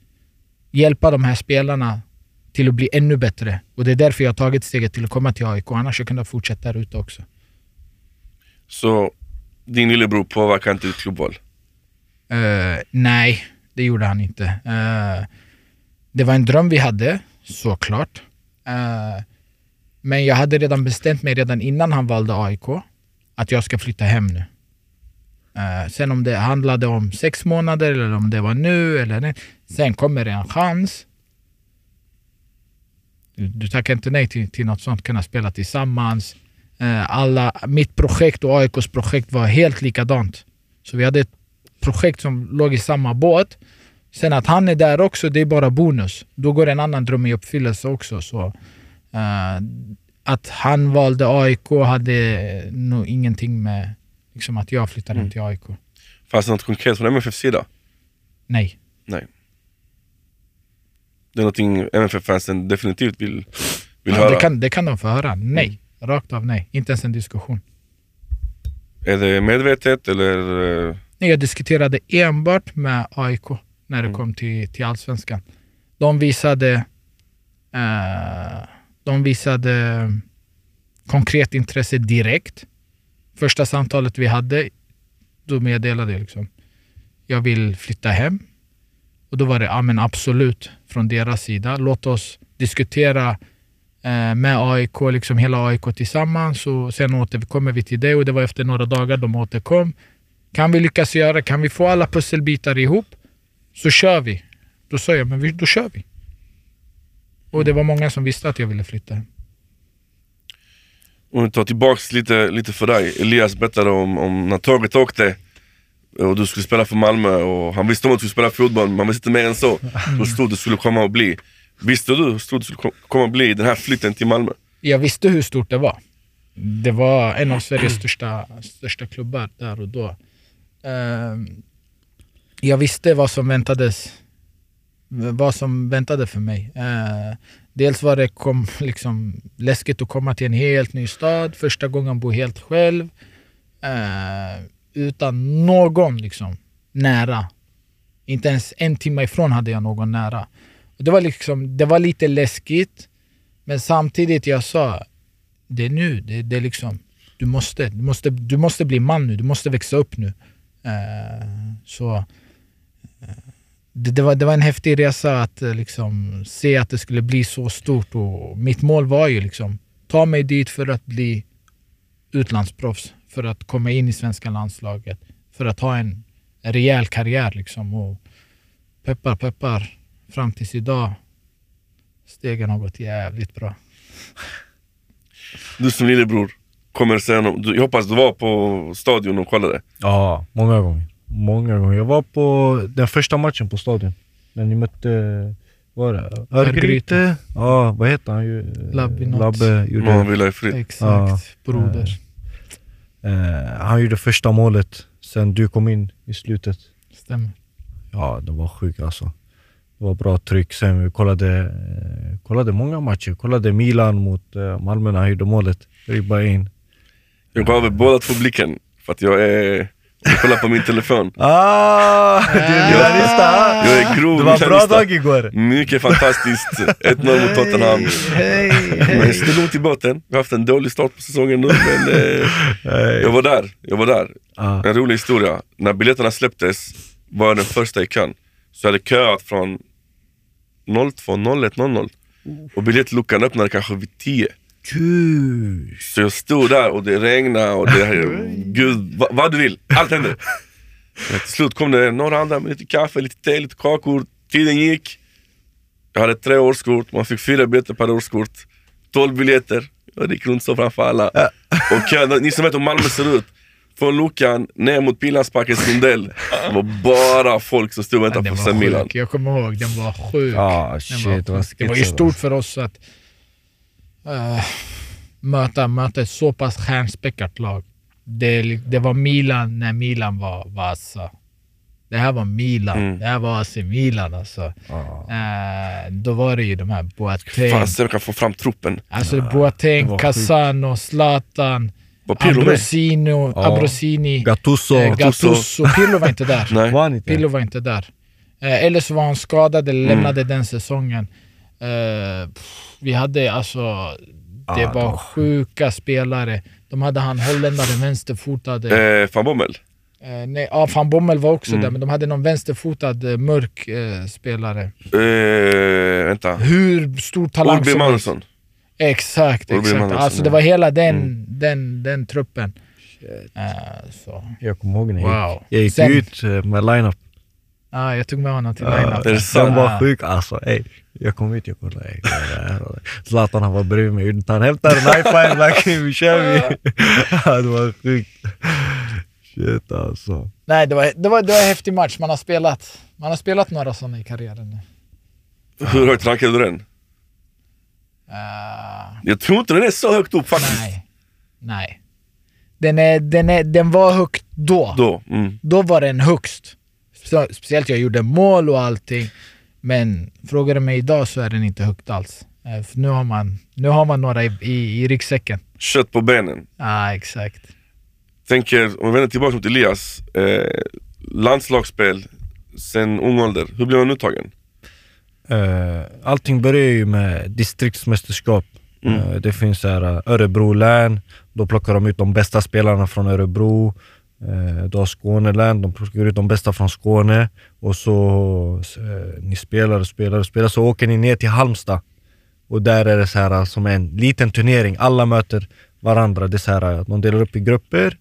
hjälpa de här spelarna till att bli ännu bättre. Och det är därför jag har tagit steget till att komma till AIK. Annars hade jag kunnat fortsätta där ute också. Så din lillebror påverkar inte ditt klubbval? Uh, nej, det gjorde han inte. Uh, det var en dröm vi hade, såklart. Uh, men jag hade redan bestämt mig redan innan han valde AIK att jag ska flytta hem nu. Uh, sen om det handlade om sex månader eller om det var nu eller nej. Sen kommer det en chans. Du, du tackar inte nej till, till något sånt, kunna spela tillsammans. Uh, alla, mitt projekt och AIKs projekt var helt likadant. Så vi hade ett projekt som låg i samma båt. Sen att han är där också, det är bara bonus. Då går en annan dröm i uppfyllelse också. Så, eh, att han valde AIK hade nog ingenting med liksom, att jag flyttade Mm. till AIK. Fanns det något konkret från MFFs sida? Nej. Det är någonting MFF-fansen definitivt vill, vill Ja, höra. det, kan, det kan de få höra. Nej. Rakt av nej. Inte ens en diskussion. Är det medvetet eller? Nej, jag diskuterade enbart med AIK när det Mm. kom till, till Allsvenskan. De visade, eh, de visade konkret intresse direkt. Första samtalet vi hade, då meddelade jag liksom, jag vill flytta hem. Och då var det, ja men absolut, från deras sida. Låt oss diskutera eh, med AIK, liksom hela AIK tillsammans. Och sen återkommer vi till det och det var efter några dagar de återkom. Kan vi lyckas göra, kan vi få alla pusselbitar ihop så kör vi. Då sa jag, men vi, då kör vi. Och det var många som visste att jag ville flytta hem. Om vi tar tillbaks lite, lite för dig. Elias berättade om, om när tåget åkte och du skulle spela för Malmö och han visste om att du skulle spela fotboll men han visste inte mer än så. Hur stort det skulle komma att bli. Visste du hur stort det skulle ko- komma att bli den här flytten till Malmö? Jag visste hur stort det var. Det var en av Sveriges största, största klubbar där och då. Ehm, jag visste vad som väntades vad som väntade för mig. Eh, dels var det kom, [laughs] liksom, läskigt att komma till en helt ny stad, första gången bo helt själv. Eh, utan någon liksom, nära. Inte ens en timme ifrån hade jag någon nära. Och det, var liksom, det var lite läskigt, men samtidigt jag sa det är nu, det, det är liksom, du måste, du, måste, du måste bli man nu, du måste växa upp nu. Eh, så eh, det, det, var, det var en häftig resa att eh, liksom, se att det skulle bli så stort. Och mitt mål var ju liksom ta mig dit för att bli utlandsproffs. För att komma in i svenska landslaget. För att ha en rejäl karriär. Liksom. Och peppar, peppar. Fram tills idag. Stegen har gått jävligt bra. Du som lillebror, kommer säga något. Du, jag hoppas du var på stadion och kollade. Ja, många gånger. Många gånger. Jag var på den första matchen på stadion. När ni mötte, vad var det? Örgryte? Ja, vad heter han? ju? Labbinot. Labbe gjorde, Man vill ha fri. Exakt, Ja. broder. eh, han gjorde första målet sen du kom in i slutet. Stämmer. Ja, det var sjukt alltså. Det var bra tryck. Sen vi kollade, eh, kollade många matcher. Kollade Milan mot eh, Malmö när han gjorde målet. Ribba in. Jag gav er båda två blicken. För att jag är Jag kollar på min telefon. Ah, du är milanista! Jag är grov Det var bra milanista. dag igår. Mycket fantastiskt. 1-0 mot Tottenham. Hej, Men hej. det långt i båten. Vi har haft en dålig start på säsongen nu, men eh, jag var där. Jag var där. Ah. En rolig historia. När biljetterna släpptes var jag den första i kön. Så jag hade köat från 02, 01, 00. Och biljettluckan öppnade kanske vid 10. Kul! Så jag stod där och det regnade och det, gud, vad, vad du vill. Allt hände. Men till slut kom det några andra med lite kaffe, lite te, lite kakor. Tiden gick. Jag hade tre årskort, man fick fyra biljetter per årskort. 12 biljetter. Jag gick runt så framför alla. Och kön, ni som vet hur Malmö ser ut. Från luckan ner mot Pildammsparkens rondell. Det var bara folk som stod och väntade Den på San Milan. Jag kommer ihåg, den var sjuk. Ah, Den shit, det var sjuk. det var ju stort för oss att eh, möta, möta ett så pass stjärnspäckat lag. Det, det var Milan när Milan var vassa. Det här var Milan. Mm. Det här var AC Milan alltså. Ah. Eh, då var det ju de här Boateng. Så jag kan få fram truppen. Alltså var Boateng. Casano, Zlatan? Ambrosino, Ja. Ambrosini, Gattuso. eh, Gattuso. Pirlo var inte där. [laughs] Nej. Var inte? Pirlo var inte där. Eh, eller så var han skadad eller Mm. lämnade den säsongen. Pff, vi hade alltså... Det Ah, det var var sjuka spelare. De hade han holländaren vänsterfotade. Eh, van Bommel. Eh, nej, ja, van Bommel var också Mm. där, men de hade någon vänsterfotad eh, mörk eh, spelare. Eh, vänta. Hur stor talang Olby som helst. Exakt, Ulby exakt. Magnusson, Alltså det var hela den, Mm. den, den truppen. Så. Jag kommer ihåg när jag Wow. gick, jag gick Sen- ut med line-up. Ja, jag tog med honom till Ah, line-up. sant? Den var sjuk alltså. Ey, jag kom ut, jag kollade. Zlatan han var bredvid mig. Utan Han hämtar en high five, verkligen. Vi kör vi. Ja, det var sjukt. Shit alltså. Nej, det var, det, var, det var en häftig match. Man har spelat, man har spelat några sådana i karriären. nu. Hur högt rankade du den? Eh, Jag tror inte den är så högt upp faktiskt. nej. Nej. Den, är, den, är, den var högt då. då. Då. Mm. var den högst. Spe- Speciellt jag gjorde mål och allting. Men frågar du mig idag så är den inte högt alls. Eh, för nu, har man, nu har man några i, i, i ryggsäcken. Kött på benen. Ja, exakt. Tänker, om vi vänder tillbaka mot Elias. Eh, landslagsspel sen ung ålder. Hur blev han uttagen? Uh, allting börjar ju med distriktsmästerskap. Mm. Eh, det finns här, Örebro län, då plockar de ut de bästa spelarna från Örebro. Eh, du har Skåne län, de plockar ut de bästa från Skåne. Och så eh, ni spelar och spelar och spelar, så åker ni ner till Halmstad. Och där är det så här, som en liten turnering, alla möter varandra. Det är så här, de delar upp i grupper.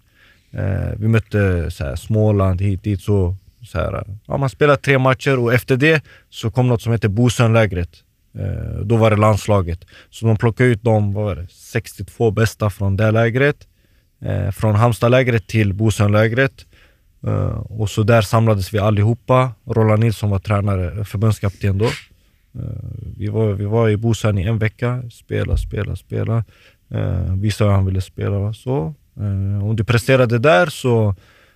Eh, vi mötte så här, Småland hit dit så, så här, ja, Man spelar tre matcher och efter det så kom något som heter Bosönlägret. Eh, då var det landslaget. Så de plockade ut de vad var det, 62 bästa från det lägret. Eh, från Halmstadlägret till Bosönlägret. Eh, och så där samlades vi allihopa. Roland Nilsson var tränare, eh, förbundskapten då. Eh, vi, var, vi var i Bosön i en vecka, spela, spela, spela. Eh, visade hur han ville spela. Va? Så, eh, om du presterade där så,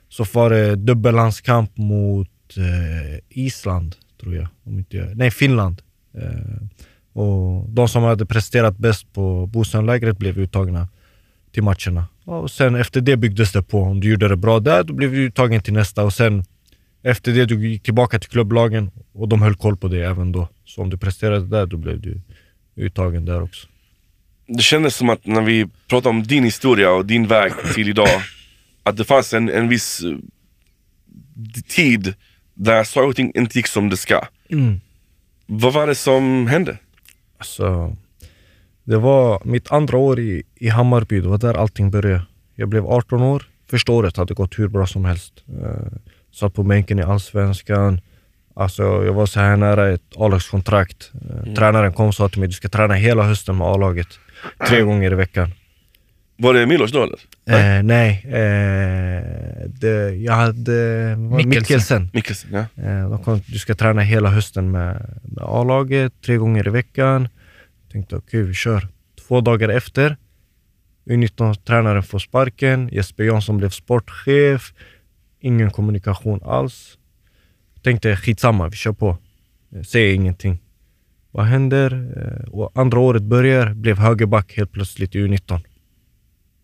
så var det dubbellandskamp mot eh, Island, tror jag. Om inte jag nej, Finland. Eh, och de som hade presterat bäst på Bosönlägret blev uttagna till matcherna. Och sen efter det byggdes det på. Om du gjorde det bra där, då blev du uttagen till nästa. Och sen efter det du gick tillbaka till klubblagen och de höll koll på det även då. Så om du presterade där, då blev du uttagen där också. Det kändes som att när vi pratade om din historia och din väg till idag, [coughs] att det fanns en, en viss eh, tid där saker och ting inte gick som det ska. Vad var det som hände? Alltså, det var mitt andra år i, i Hammarby, det var där allting började. Jag blev 18 år, första året hade gått hur bra som helst. Uh, satt på bänken i Allsvenskan. Alltså, jag var så här nära ett A-lagskontrakt. Eh, Tränaren kom och sa till mig du ska träna hela hösten med A-laget. Tre gånger i veckan. Var det Milos då eller? Eh, nej, eh, det, jag hade? Mikkelsen. Mikkelsen. Mikkelsen, ja. Eh, de kom, du ska träna hela hösten med, med A-laget, tre gånger i veckan. Jag tänkte okej, vi kör. Två dagar efter, U19-tränaren får sparken, Jesper Jansson blev sportchef, ingen kommunikation alls. Jag tänkte skitsamma, vi kör på. Eh, säger ingenting. Vad händer? Eh, och andra året börjar, blev högerback helt plötsligt i U19.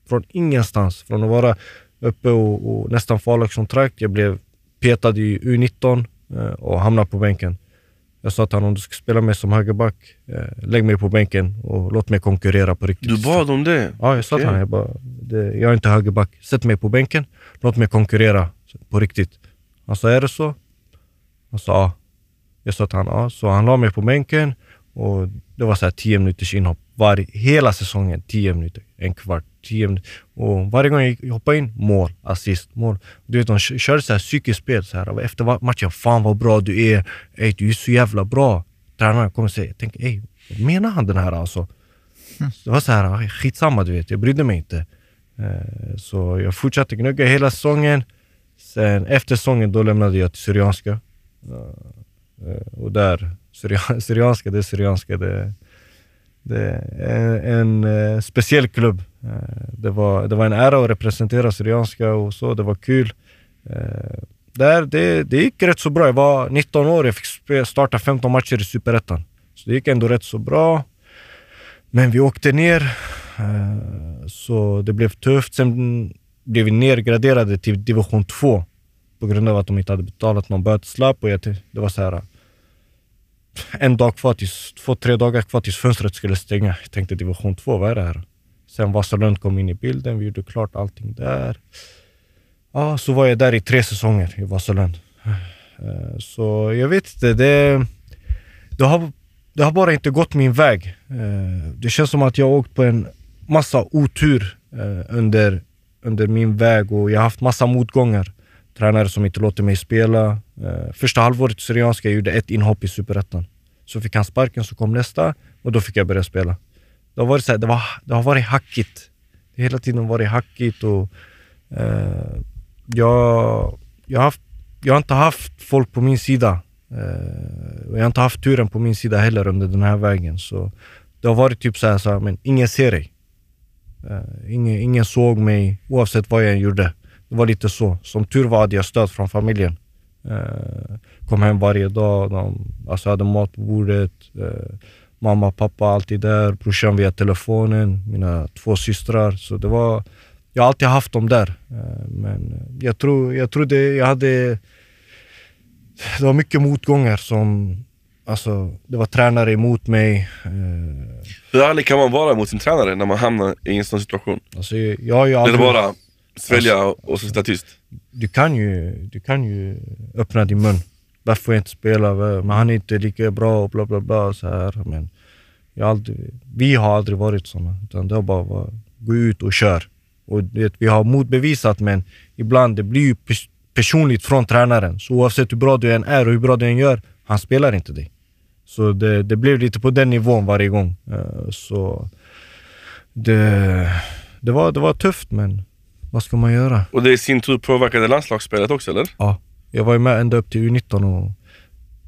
Från ingenstans, från att vara uppe och, och nästan få A-lagskontrakt. Jag blev petad i U19 eh, och hamnade på bänken. Jag sa till honom, om du ska spela mig som högerback, eh, lägg mig på bänken och låt mig konkurrera på riktigt. Du bad om det? Ja, jag sa till honom, jag, bara, jag är inte högerback. Sätt mig på bänken, låt mig konkurrera på riktigt. Han sa, är det så? Han sa, ja. Jag sa till honom, ja. Så han la mig på bänken och det var så här 10 minuters inhopp. Var, hela säsongen, 10 minuter, en kvart, 10 minuter. Och varje gång jag hoppade in, mål, assist, mål. Du vet, de kö- körde så här psykiskt spel. Så här. Efter matchen, fan vad bra du är. Ey, du är så jävla bra. Tränaren kommer säga, jag tänker, ey, vad menar han den här alltså? Så det var så här, "Aj, skitsamma du vet, jag brydde mig inte. Eh, Så jag fortsatte gnugga hela säsongen. Sen efter säsongen då lämnade jag till Syrianska. Eh, Och där, Syria- [laughs] Syrianska, det är Syrianska. Det, det är en, eh, speciell klubb. Eh, det var, det var en ära att representera Syrianska och så, det var kul. Eh, där, det, det gick rätt så bra. Jag var 19 år, jag fick starta 15 matcher i Superettan. Så det gick ändå rätt så bra. Men vi åkte ner, så det blev tufft. Sen blev vi nergraderade till division 2 på grund av att de inte hade betalat någon böteslapp. Och jag, det var så här, en dag kvar tills, två, tre dagar kvar tills fönstret skulle stänga. Jag tänkte division 2, vad är det här? Sen Vasalund kom in i bilden, vi gjorde klart allting där. Ja, så var jag där i tre säsonger i Vasalund. Eh, så jag vet inte, det, det, har, det har bara inte gått min väg. Eh, det känns som att jag har åkt på en massa otur eh, under, under min väg och jag har haft massa motgångar. Tränare som inte låter mig spela. Eh, första halvåret i Syrianska jag gjorde ett inhopp i Superettan. Så fick han sparken, så kom nästa och då fick jag börja spela. Det har varit, så här, det var, det har varit hackigt. Det har hela tiden varit hackigt och eh, jag, jag, har haft, jag har inte haft folk på min sida. Eh, och jag har inte haft turen på min sida heller under den här vägen. Så det har varit typ så här, så här men ingen ser dig. Eh, ingen, ingen såg mig oavsett vad jag gjorde. Det var lite så. Som tur var hade jag stöd från familjen. Eh, kom hem varje dag, de, alltså hade mat på bordet. Eh, mamma, pappa alltid där, brorsan via telefonen, mina två systrar. Så det var, jag har alltid haft dem där. Eh, men jag tror, jag trodde jag hade... Det var mycket motgångar som... Alltså, det var tränare emot mig. Hur ärlig kan man vara mot sin tränare när man hamnar i en sån situation? alltså, jag har ju Eller aldrig... bara svälja och så sitta tyst? du kan ju, du kan ju öppna din mun. Varför får jag inte spela? Men han är inte lika bra och bla bla bla. Så här. Men jag aldrig, vi har aldrig varit såna. Utan det har bara varit, gå ut och kör. Och du vet, vi har motbevisat men ibland det blir ju pers- personligt från tränaren. Så oavsett hur bra du än är och hur bra du än gör, han spelar inte dig. Så det, det blev lite på den nivån varje gång. Eh, Så det, det, var, det var tufft men vad ska man göra? Och det i sin tur påverkade landslagsspelet också eller? Ja, jag var ju med ända upp till U19 och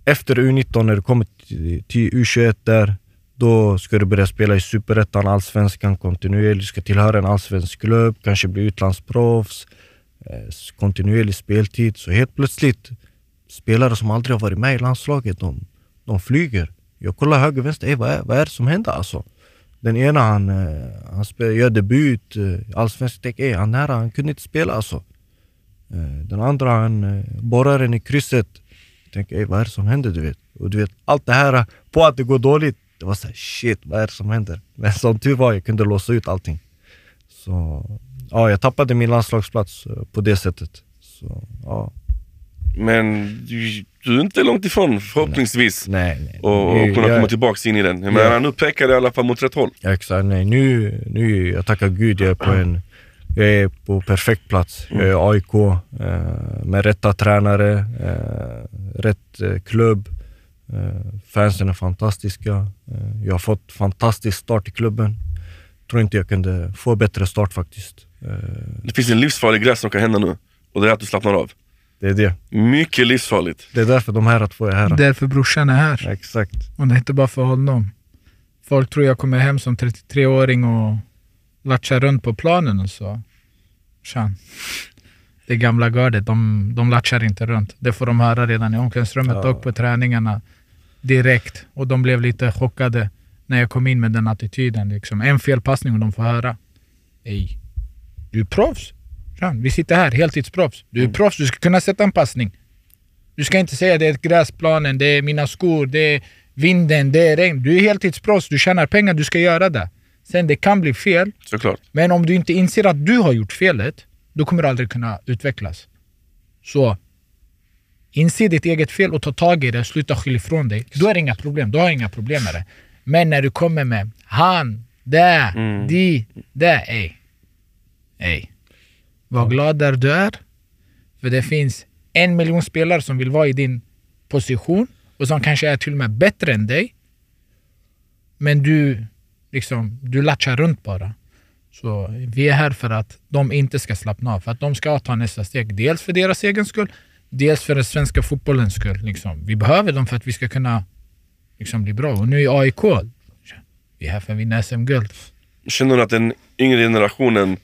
efter U19 när du kommer till, till U21 där, då ska du börja spela i Superettan, Allsvenskan kontinuerligt, du ska tillhöra en allsvensk klubb, kanske bli utlandsproffs, eh, kontinuerlig speltid. Så helt plötsligt, spelare som aldrig har varit med i landslaget, de, de flyger. Jag kollar höger, vänster, Ey, vad, är, vad är det som händer alltså? Den ena han, eh, han gör debut, i allsvensk, tänk, ey, han här, han kunde inte spela alltså. Eh, den andra han borrar den i krysset. Jag tänker, "Ey, vad är det som händer? Du vet? Och du vet, allt det här på att det går dåligt. Det var såhär, shit, vad är det som händer? [laughs] Men som tur var, jag kunde låsa ut allting. Så ja, jag tappade min landslagsplats på det sättet. Så ja, men du, du är inte långt ifrån förhoppningsvis. nej, nej. Och, och Nu- kunna jag- komma tillbaka in i den. Jag Ja. nu pekar det i alla fall mot rätt håll. Ja, exakt, nej. Nu, nu, jag tackar gud, jag är på en jag är på perfekt plats. Jag är AIK eh, med rätta tränare, eh, rätt eh, klubb. Eh, fansen är fantastiska. Eh, jag har fått fantastisk start i klubben. Tror inte jag kunde få bättre start faktiskt. Eh, Det finns en livsfarlig grej som kan hända nu. Och det är att du slappnar av. det är det. Mycket livsfarligt. Det är därför de här två är här. Därför brorsan är här. Exakt. Och det är inte bara för honom. Folk tror jag kommer hem som 33-åring och latchar runt på planen och så. Tjan. Det gamla gardet, de, de latchar inte runt. Det får de höra redan i omklädningsrummet Ja. och på träningarna direkt. Och de blev lite chockade när jag kom in med den attityden. Liksom. En felpassning och de får höra. Ey, du är proffs. Fan, Vi sitter här, heltidsproffs. Du är proffs, du ska kunna sätta en passning. Du ska inte säga det är gräsplanen, det är mina skor, det är vinden, det är regn. Du är heltidsproffs, du tjänar pengar, du ska göra det. Sen det kan bli fel, Såklart. men om du inte inser att du har gjort felet, då kommer du aldrig kunna utvecklas. Så inse ditt eget fel och ta tag i det, sluta skylla ifrån dig. Då är det inga problem, då har jag inga problem med det. Men när du kommer med han, det, de, det, ej. Ej. Var glad där du är. För det finns en miljon spelare som vill vara i din position och som kanske är till och med bättre än dig. Men du, liksom, du latchar runt bara. Så vi är här för att de inte ska slappna av. För att de ska ta nästa steg. Dels för deras egen skull, dels för den svenska fotbollens skull. Liksom. Vi behöver dem för att vi ska kunna liksom, bli bra. Och nu i AIK, vi är här för att vinna SM-guld. Känner du att den yngre generationen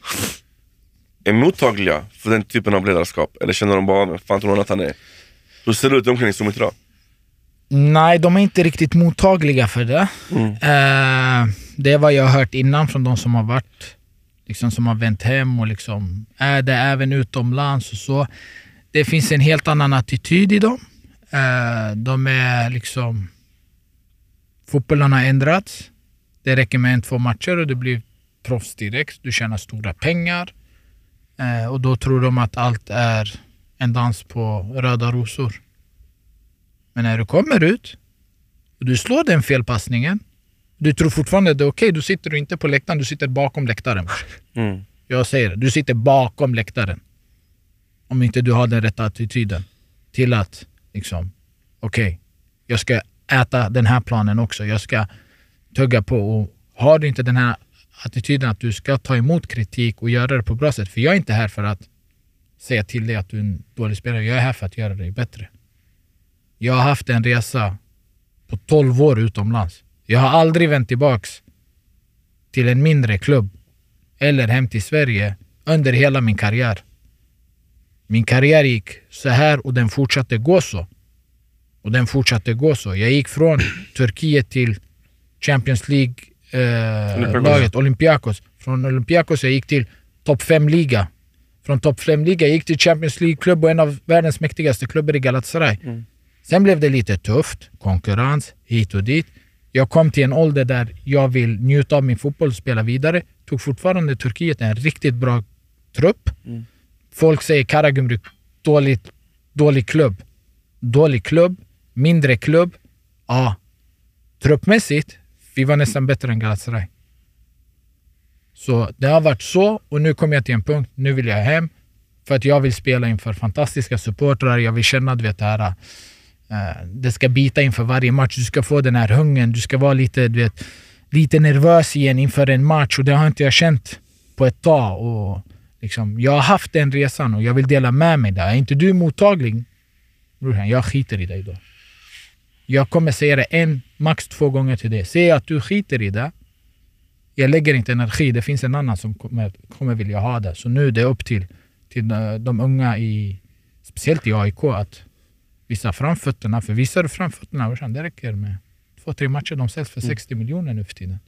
är mottagliga för den typen av ledarskap? Eller känner de bara, "Vem fan tror han att han är? Hur ser det ut i omklädningsrummet idag? Nej, de är inte riktigt mottagliga för det. Eh, det är vad jag har hört innan från de som har varit, liksom, som har vänt hem och liksom är det även utomlands och så. Det finns en helt annan attityd i dem. Eh, de är liksom... Fotbollen har ändrats. Det räcker med en, två matcher och du blir proffs direkt. Du tjänar stora pengar. Eh, och då tror de att allt är en dans på röda rosor. Men när du kommer ut och du slår den felpassningen, du tror fortfarande att det är okej, då sitter du inte på läktaren, du sitter bakom läktaren. Mm. Jag säger det, du sitter bakom läktaren. Om inte du har den rätta attityden till att liksom, okej, jag ska äta den här planen också. Jag ska tugga på. Och har du inte den här attityden att du ska ta emot kritik och göra det på bra sätt. För jag är inte här för att säga till dig att du är en dålig spelare. Jag är här för att göra dig bättre. Jag har haft en resa på 12 år utomlands. Jag har aldrig vänt tillbaks till en mindre klubb eller hem till Sverige under hela min karriär. Min karriär gick så här och den fortsatte gå så. Och den fortsatte gå så. Jag gick från Turkiet till Champions League, eh, Olympiakos. laget, Olympiakos. Från Olympiakos jag gick till topp 5-liga. Från topp 5-liga jag gick till Champions League-klubb och en av världens mäktigaste klubbar i Galatasaray. Sen blev det lite tufft, konkurrens hit och dit. Jag kom till en ålder där jag vill njuta av min fotboll och spela vidare. Tog fortfarande Turkiet en riktigt bra trupp. Folk säger Karagümrük, dålig, dålig klubb. Dålig klubb, mindre klubb. Ja, truppmässigt, vi var nästan bättre än Galatasaray. Så det har varit så och nu kommer jag till en punkt, nu vill jag hem. För att jag vill spela inför fantastiska supportrar. Jag vill känna, du vet, det här eh, det ska bita inför varje match. Du ska få den här hungern. Du ska vara lite, du vet, lite nervös igen inför en match och det har inte jag känt på ett tag. Och liksom, jag har haft den resan och jag vill dela med mig där. Är inte du mottaglig? Brorsan, jag skiter i dig då. Jag kommer säga det en, max två gånger till dig. Säg att du skiter i det. Jag lägger inte energi. Det finns en annan som kommer, kommer vilja ha det. Så nu är det upp till, till de, unga, i, speciellt i AIK, att visa framfötterna. För visar du framfötterna, det räcker med två, tre matcher. De säljs för 60 miljoner nu för tiden.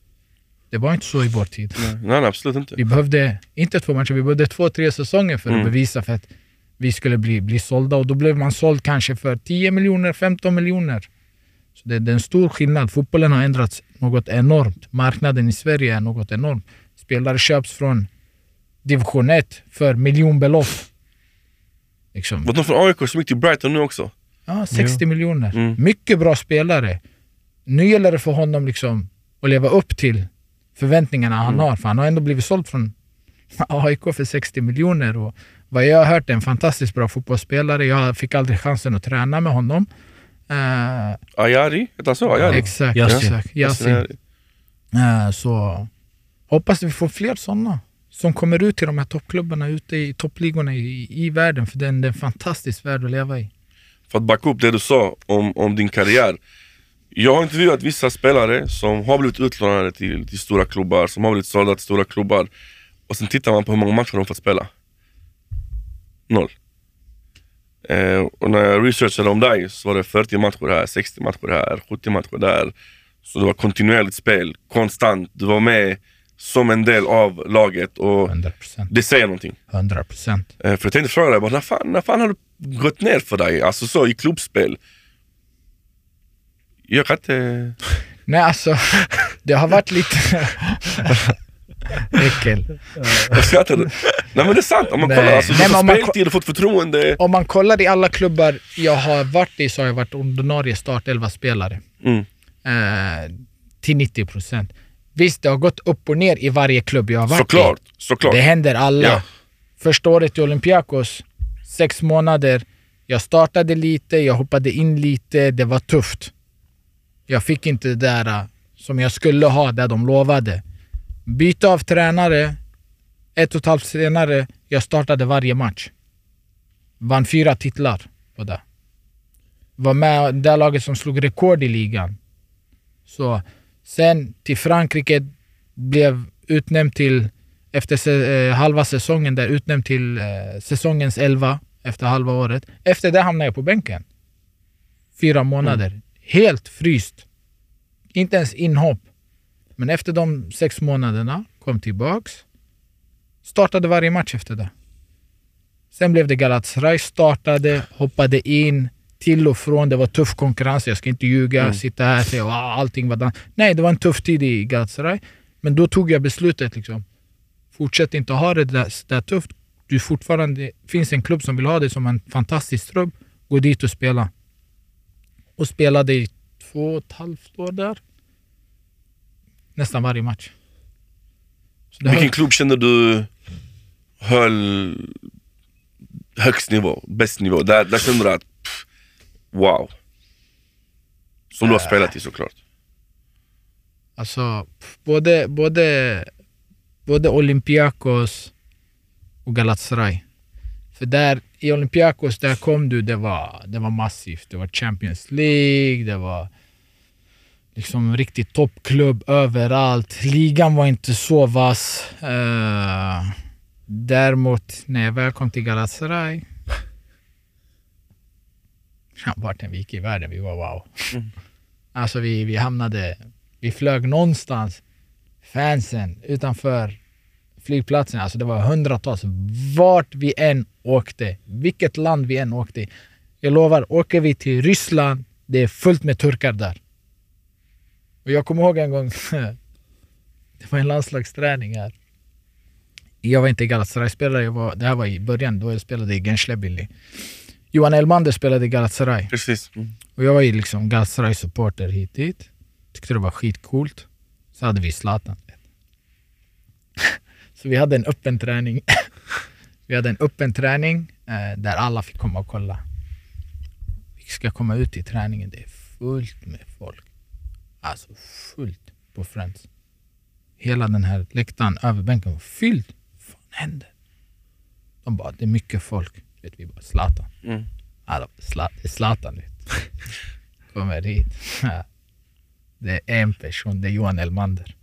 Det var inte så i vår tid. Nej, nej, absolut inte. Vi behövde inte två matcher, vi behövde två, tre säsonger för att Mm. bevisa för att vi skulle bli, bli sålda. Och då blev man såld kanske för 10 miljoner, 15 miljoner. Det, det är en stor skillnad. Fotbollen har ändrats något enormt. Marknaden i Sverige är något enormt. Spelare köps från division 1 för miljonbelopp. Liksom. Var de från AIK som gick till Brighton nu också? Ja, 60 miljoner. Mm. Mycket bra spelare. Nu gäller det för honom liksom att leva upp till förväntningarna han har. För han har ändå blivit såld från AIK för 60 miljoner. Och vad jag har hört är en fantastiskt bra fotbollsspelare. Jag fick aldrig chansen att träna med honom. Eh, Ayari? Heter han så? Ayari? exakt, Yasin. exakt. Yasin. Eh, så hoppas vi får fler sådana som kommer ut till de här toppklubbarna ute i toppligorna i, i världen. För det är en, det är en fantastisk värld att leva i. För att backa upp det du sa om, om din karriär. Jag har intervjuat vissa spelare som har blivit utlånade till, till stora klubbar, som har blivit sålda till stora klubbar. Och sen tittar man på hur många matcher de fått spela. Noll. Eh, och när jag researchade om dig så var det 40 matcher här, 60 matcher här, 70 matcher där. Så det var kontinuerligt spel, konstant. Du var med som en del av laget och 100 procent. det säger någonting. 100 procent. Eh, För jag tänkte fråga dig, bara, när, fan, när fan har det gått ner för dig? Alltså så i klubbspel? Jag kan inte... Nej alltså, [laughs] det har varit lite... [laughs] Äckel. Jag skrattar. Nej men det är sant, om man Nej. kollar. Alltså, Nej, men om man speltid och fått förtroende. Om man kollar i alla klubbar jag har varit i så har jag varit ordinarie startelva-spelare. Mm. Eh, till 90 procent. Visst, det har gått upp och ner i varje klubb jag har varit Såklart, i. såklart. Det händer alla. Ja. Första året i Olympiakos, sex månader. Jag startade lite, jag hoppade in lite. Det var tufft. Jag fick inte det där eh, som jag skulle ha, det de lovade. Byte av tränare. Ett och ett halvt senare, jag startade varje match. Vann fyra titlar på det. Var med det laget som slog rekord i ligan. Så sen till Frankrike blev utnämnd till, efter eh, halva säsongen där, utnämnd till eh, säsongens elva efter halva året. Efter det hamnade jag på bänken. Fyra månader. Helt fryst. Inte ens inhopp. Men efter de sex månaderna kom tillbaks. Startade varje match efter det. Sen blev det Galatasaray, startade, hoppade in, till och från. Det var tuff konkurrens, jag ska inte ljuga, sitta här och säga att allting var dan-" Nej, det var en tuff tid i Galatasaray. Men då tog jag beslutet liksom. Fortsätt inte ha det där, där tufft. Du fortfarande, finns en klubb som vill ha dig som en fantastisk trupp. Gå dit och spela. Och spelade i två och ett halvt år där. Nästan varje match. Vilken klubb känner du höll högst nivå, bäst nivå? Där, där kände du att, pff, wow. Som du har spelat i såklart. Alltså, både, både, både Olympiakos och Galatasaray. För där i Olympiakos, där kom du, det var, det var massivt. Det var Champions League, det var liksom riktigt toppklubb överallt. Ligan var inte så vass. Uh, däremot, när jag väl kom till Galatasaray vart vi gick i världen, vi var wow. Alltså vi, vi hamnade, vi flög någonstans, fansen utanför flygplatsen, alltså det var hundratals, vart vi än åkte, vilket land vi än åkte. Jag lovar, åker vi till Ryssland, det är fullt med turkar där. Och jag kommer ihåg en gång, [laughs] det var en landslagsträning här. Jag var inte Galatasaray-spelare, var, det här var i början då jag spelade i Gençlerbirliği. Johan Elmander spelade i Galatasaray. Precis. Mm. Och jag var ju liksom Galatasaray-supporter hit dit. Tyckte det var skitcoolt. Så hade vi Zlatan. [laughs] Så vi hade en öppen träning. [laughs] vi hade en öppen träning eh, där alla fick komma och kolla. Vi ska komma ut i träningen, det är fullt med folk. Alltså fullt på Friends. Hela den här läktaren över bänken var fylld. Vad fan händer? De bara, det är mycket folk. Vet vi bara, Zlatan. Mm. Ja, de- Zla- det är Zlatan vet [laughs] Kommer hit. Det är en person, det är Johan Elmander.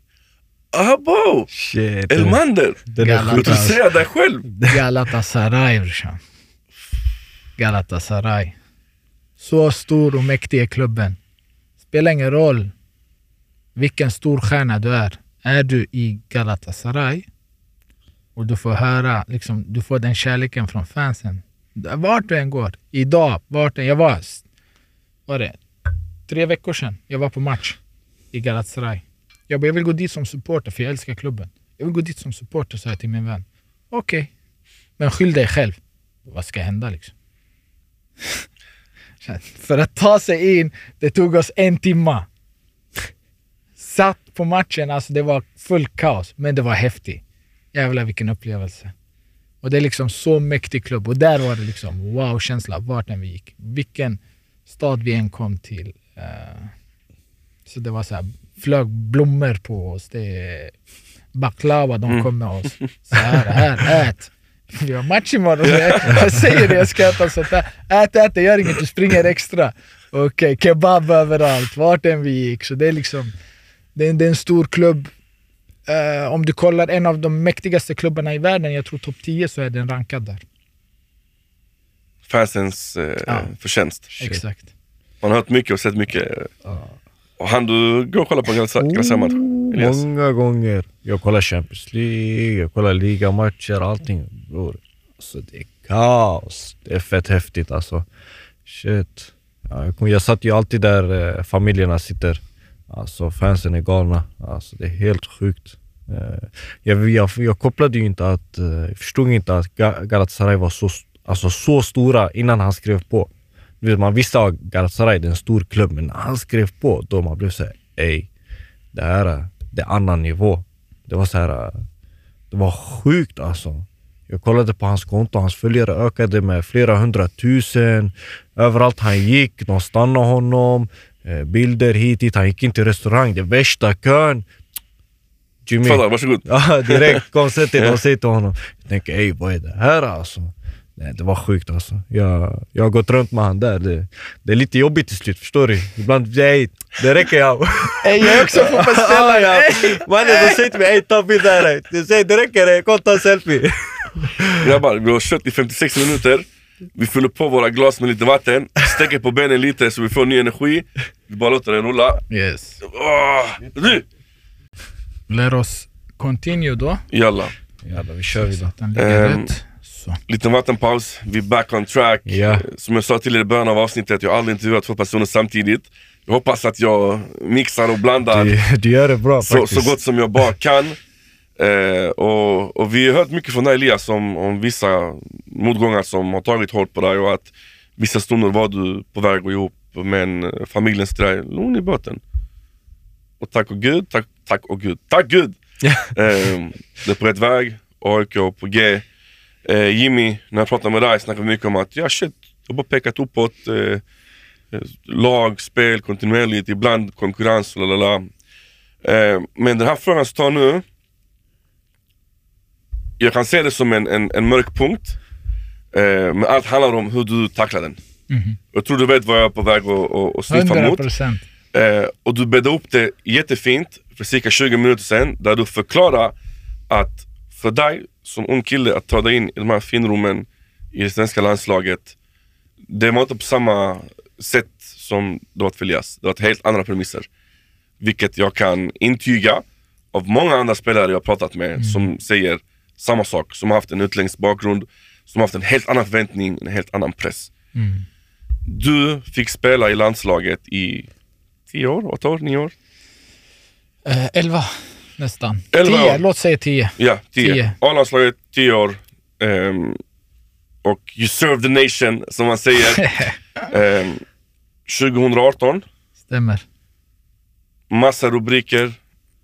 Abo! Shit. Elmander! Den är Galata. sjuk. Du säger dig själv. Galatasaray brorsan. Galatasaray. Så stor och mäktig är klubben. Spelar ingen roll vilken stor stjärna du är. Är du i Galatasaray och du får höra, liksom, du får den kärleken från fansen. Vart du än går, idag, vart än, jag var, var det tre veckor sedan, jag var på match i Galatasaray. Jag bara, jag vill gå dit som supporter för jag älskar klubben. Jag vill gå dit som supporter, sa jag till min vän. Okej, men skyll dig själv. Vad ska hända liksom? [laughs] För att ta sig in, det tog oss en timma. Satt på matchen, alltså det var full kaos, men det var häftigt. Jävlar vilken upplevelse. Och det är liksom så mäktig klubb. Och där var det liksom wow-känsla vart än vi gick. Vilken stad vi än kom till. Eh, så det var så här, flög blommor på oss. Det är baklava de kom med oss. Så här, här, ät. Vi har match imorgon. Jag säger det, jag skrattar sånt där. Ät, ät, det gör inget, du springer extra. Okej, kebab överallt, vart än vi gick. Så det är liksom, det är, det är en stor klubb. Eh, om du kollar en av de mäktigaste klubbarna i världen, jag tror topp 10, så är den rankad där. Fansens eh, Ja. förtjänst. Exakt. Man har hört mycket och sett mycket. Och han du gå och kolla på Galatasaray-match? Elias? många gånger. Jag kollar Champions League, jag kollar ligamatcher, allting. Bror. Alltså det är kaos. Det är fett häftigt alltså. Shit. Ja, jag, kom, jag satt ju alltid där eh, familjerna sitter. Alltså fansen är galna. Alltså det är helt sjukt. Eh, jag, jag, jag kopplade ju inte att, jag förstod inte att Galatasaray var så, alltså, så stora innan han skrev på. Man visste att Galatasaray är en stor klubb, men när han skrev på, då man blev såhär, ey, det här är, det är annan nivå. Det var så här, eh, det var sjukt alltså. Jag kollade på hans konto, hans följare ökade med flera hundratusen. Överallt han gick, de stannade honom. Eh, Bilder hit dit, han gick in till restaurang, det värsta kön. Jimmy, Fattar, varsågod. Ja, direkt. [laughs] Kom sätt dig och säg till honom. Jag tänker, ey vad är det här alltså? Nej, det var sjukt alltså. Jag, jag har gått runt med han där. Det, det är lite jobbigt till slut, förstår du? Ibland, ey, det räcker jag. [laughs] Ey, jag är också fotbollsspelare! [laughs] ja, Mannen, de säger till mig, ey ta bild här. De säger, det räcker, kom ta en selfie. Grabbar, vi har kört i 56 minuter. Vi fyller på våra glas med lite vatten, sträcker på benen lite så vi får ny energi. Vi bara låter den rulla. Yes. Du! Let oss continue då. Jalla. Jävlar, vi kör Så den ligger Ehm, rätt. Så. Liten vattenpaus, vi är back on track. Eh, Som jag sa till er i början av avsnittet, jag har aldrig intervjuat två personer samtidigt. Jag hoppas att jag mixar och blandar Du, du gör det bra så, så gott som jag bara kan. Eh, och, och vi har hört mycket från dig Elias om, om vissa motgångar som har tagit hårt på dig och att vissa stunder var du på väg att gå ihop men eh, familjen dig, lugn i båten. Och tack och gud, tack, tack och gud, tack gud! eh, det är på rätt väg, AIK på G. Eh, Jimmy, när jag pratade med dig snackade vi mycket om att ja shit, jag har bara pekat uppåt. Eh, eh, lag, spel, kontinuerligt, ibland konkurrens, lalala. Eh, men den här frågan som tar nu, jag kan se det som en, en, en mörk punkt. Eh, men allt handlar om hur du tacklar den. Mhm. Jag tror du vet vad jag är på väg att, att, att sniffa 100 mot. procent. Eh, och du bäddade upp det jättefint för cirka 20 minuter sedan där du förklarar att för dig som ung kille att ta dig in i de här finrummen i det svenska landslaget det var inte på samma sätt som det var för Elias. Det var helt andra premisser. Vilket jag kan intyga av många andra spelare jag har pratat med som säger samma sak. Som har haft en utländsk bakgrund, som har haft en helt annan förväntning, en helt annan press. Mm. Du fick spela i landslaget i 10 år, 8 år, 9 år? Eh, 11 nästan. Elva 10, år. låt säga 10. Ja, 10. Tio. A-landslaget 10 år. Ehm, och you serve the nation, som man säger. [laughs] Ehm, 2018, Stämmer. massa rubriker,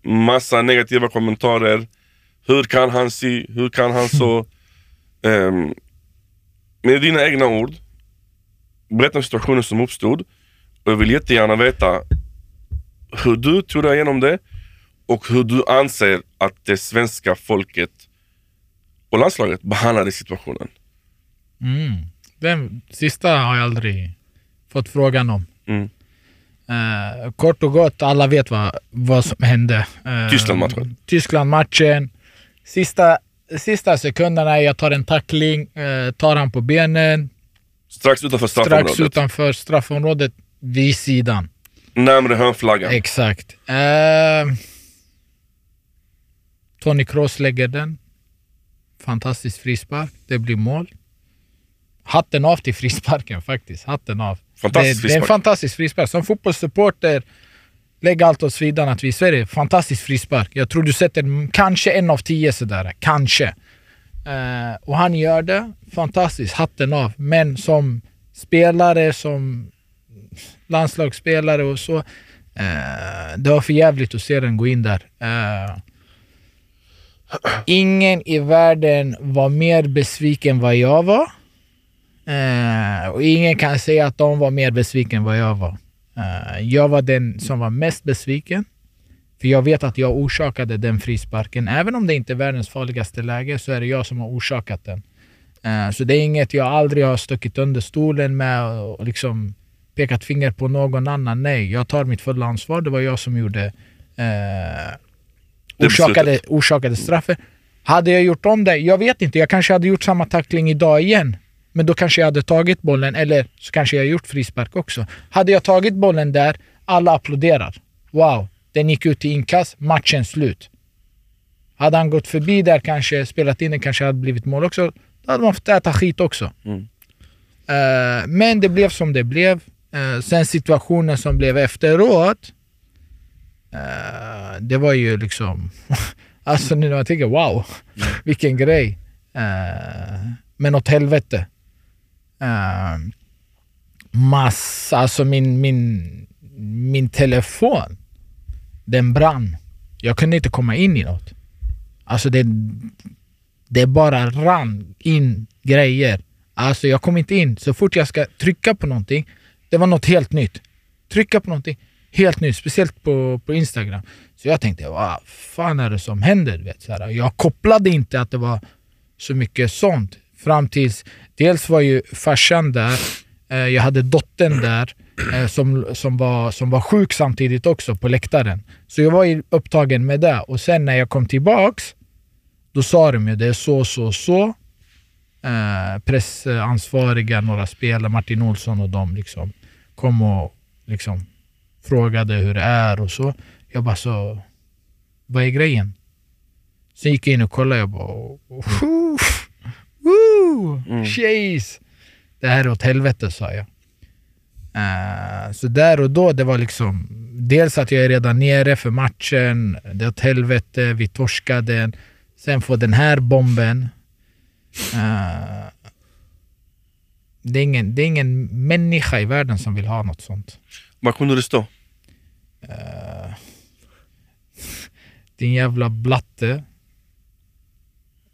massa negativa kommentarer. Hur kan han se? Hur kan han så? [laughs] Ehm, med dina egna ord, berätta om situationen som uppstod. Och jag vill jättegärna veta hur du tog dig igenom det och hur du anser att det svenska folket och landslaget behandlade situationen. Mm. Den sista har jag aldrig fått frågan om. Mm. Eh, kort och gott, alla vet vad, vad som hände. Eh, Tyskland-matchen. Tyskland-matchen. Sista, sista sekunderna, jag tar en tackling, eh, tar han på benen, Strax utanför strax straffområdet. utanför straffområdet, vid sidan. Närmre hörnflaggan. Exakt. Eh, Tony Kroos lägger den. Fantastisk frispark. Det blir mål. Hatten av till frisparken [laughs] faktiskt. Hatten av. Fantastisk det, det är en fantastisk frispark. Som fotbollssupporter, lägg allt åt sidan att vi i Sverige, fantastisk frispark. Jag tror du sätter kanske en av tio sådär. Kanske. Eh, och han gör det. Fantastiskt. Hatten av. Men som spelare, som landslagsspelare och så. Eh, det var för jävligt att se den gå in där. Eh, ingen i världen var mer besviken än vad jag var. Eh, och ingen kan säga att de var mer besviken än vad jag var. Eh, jag var den som var mest besviken. För jag vet att jag orsakade den frisparken. Även om det inte är världens farligaste läge så är det jag som har orsakat den. Eh, så det är inget jag aldrig har stuckit under stolen med och liksom pekat finger på någon annan. Nej, jag tar mitt fulla ansvar. Det var jag som gjorde eh, orsakade, orsakade straffet. Hade jag gjort om det? Jag vet inte. Jag kanske hade gjort samma tackling idag igen. Men då kanske jag hade tagit bollen, eller så kanske jag gjort frispark också. Hade jag tagit bollen där, alla applåderar. Wow, Den gick ut till inkast, matchen slut. Hade han gått förbi där kanske, spelat in den, kanske hade blivit mål också. Då hade man fått äta skit också. Mm. Eh, men det blev som det blev. Eh, sen situationen som blev efteråt. eh, det var ju liksom... [laughs] alltså nu när jag tänker wow, vilken grej. Men åt helvete. Eh, massa, alltså min, min, min telefon, den brann. Jag kunde inte komma in i något. Alltså det, det bara rann in grejer. Alltså jag kom inte in. Så fort jag ska trycka på någonting, det var något helt nytt. Trycka på någonting helt nytt, speciellt på, på Instagram. Så jag tänkte, vad fan är det som händer? Du Vet, så här. Jag kopplade inte att det var så mycket sånt. Fram tills, dels var ju farsan där, eh, jag hade dottern där eh, som, som, var, som var sjuk samtidigt också på läktaren. Så jag var upptagen med det. Och sen när jag kom tillbaks, då sa de ju det är så, så, så. Eh, pressansvariga, några spelare, Martin Olsson och de liksom kom och liksom frågade hur det är och så. Jag bara så, vad är grejen? Sen gick jag in och kollade jag bara, woo, woo, Mm. Det här är åt helvete sa jag. Eh, så där och då, det var liksom dels att jag är redan nere för matchen, det är åt helvete, vi torskade. Sen får den här bomben. Eh, det, är ingen, det är ingen människa i världen som vill ha något sånt. Vad kunde det stå? Eh, [laughs] din jävla blatte.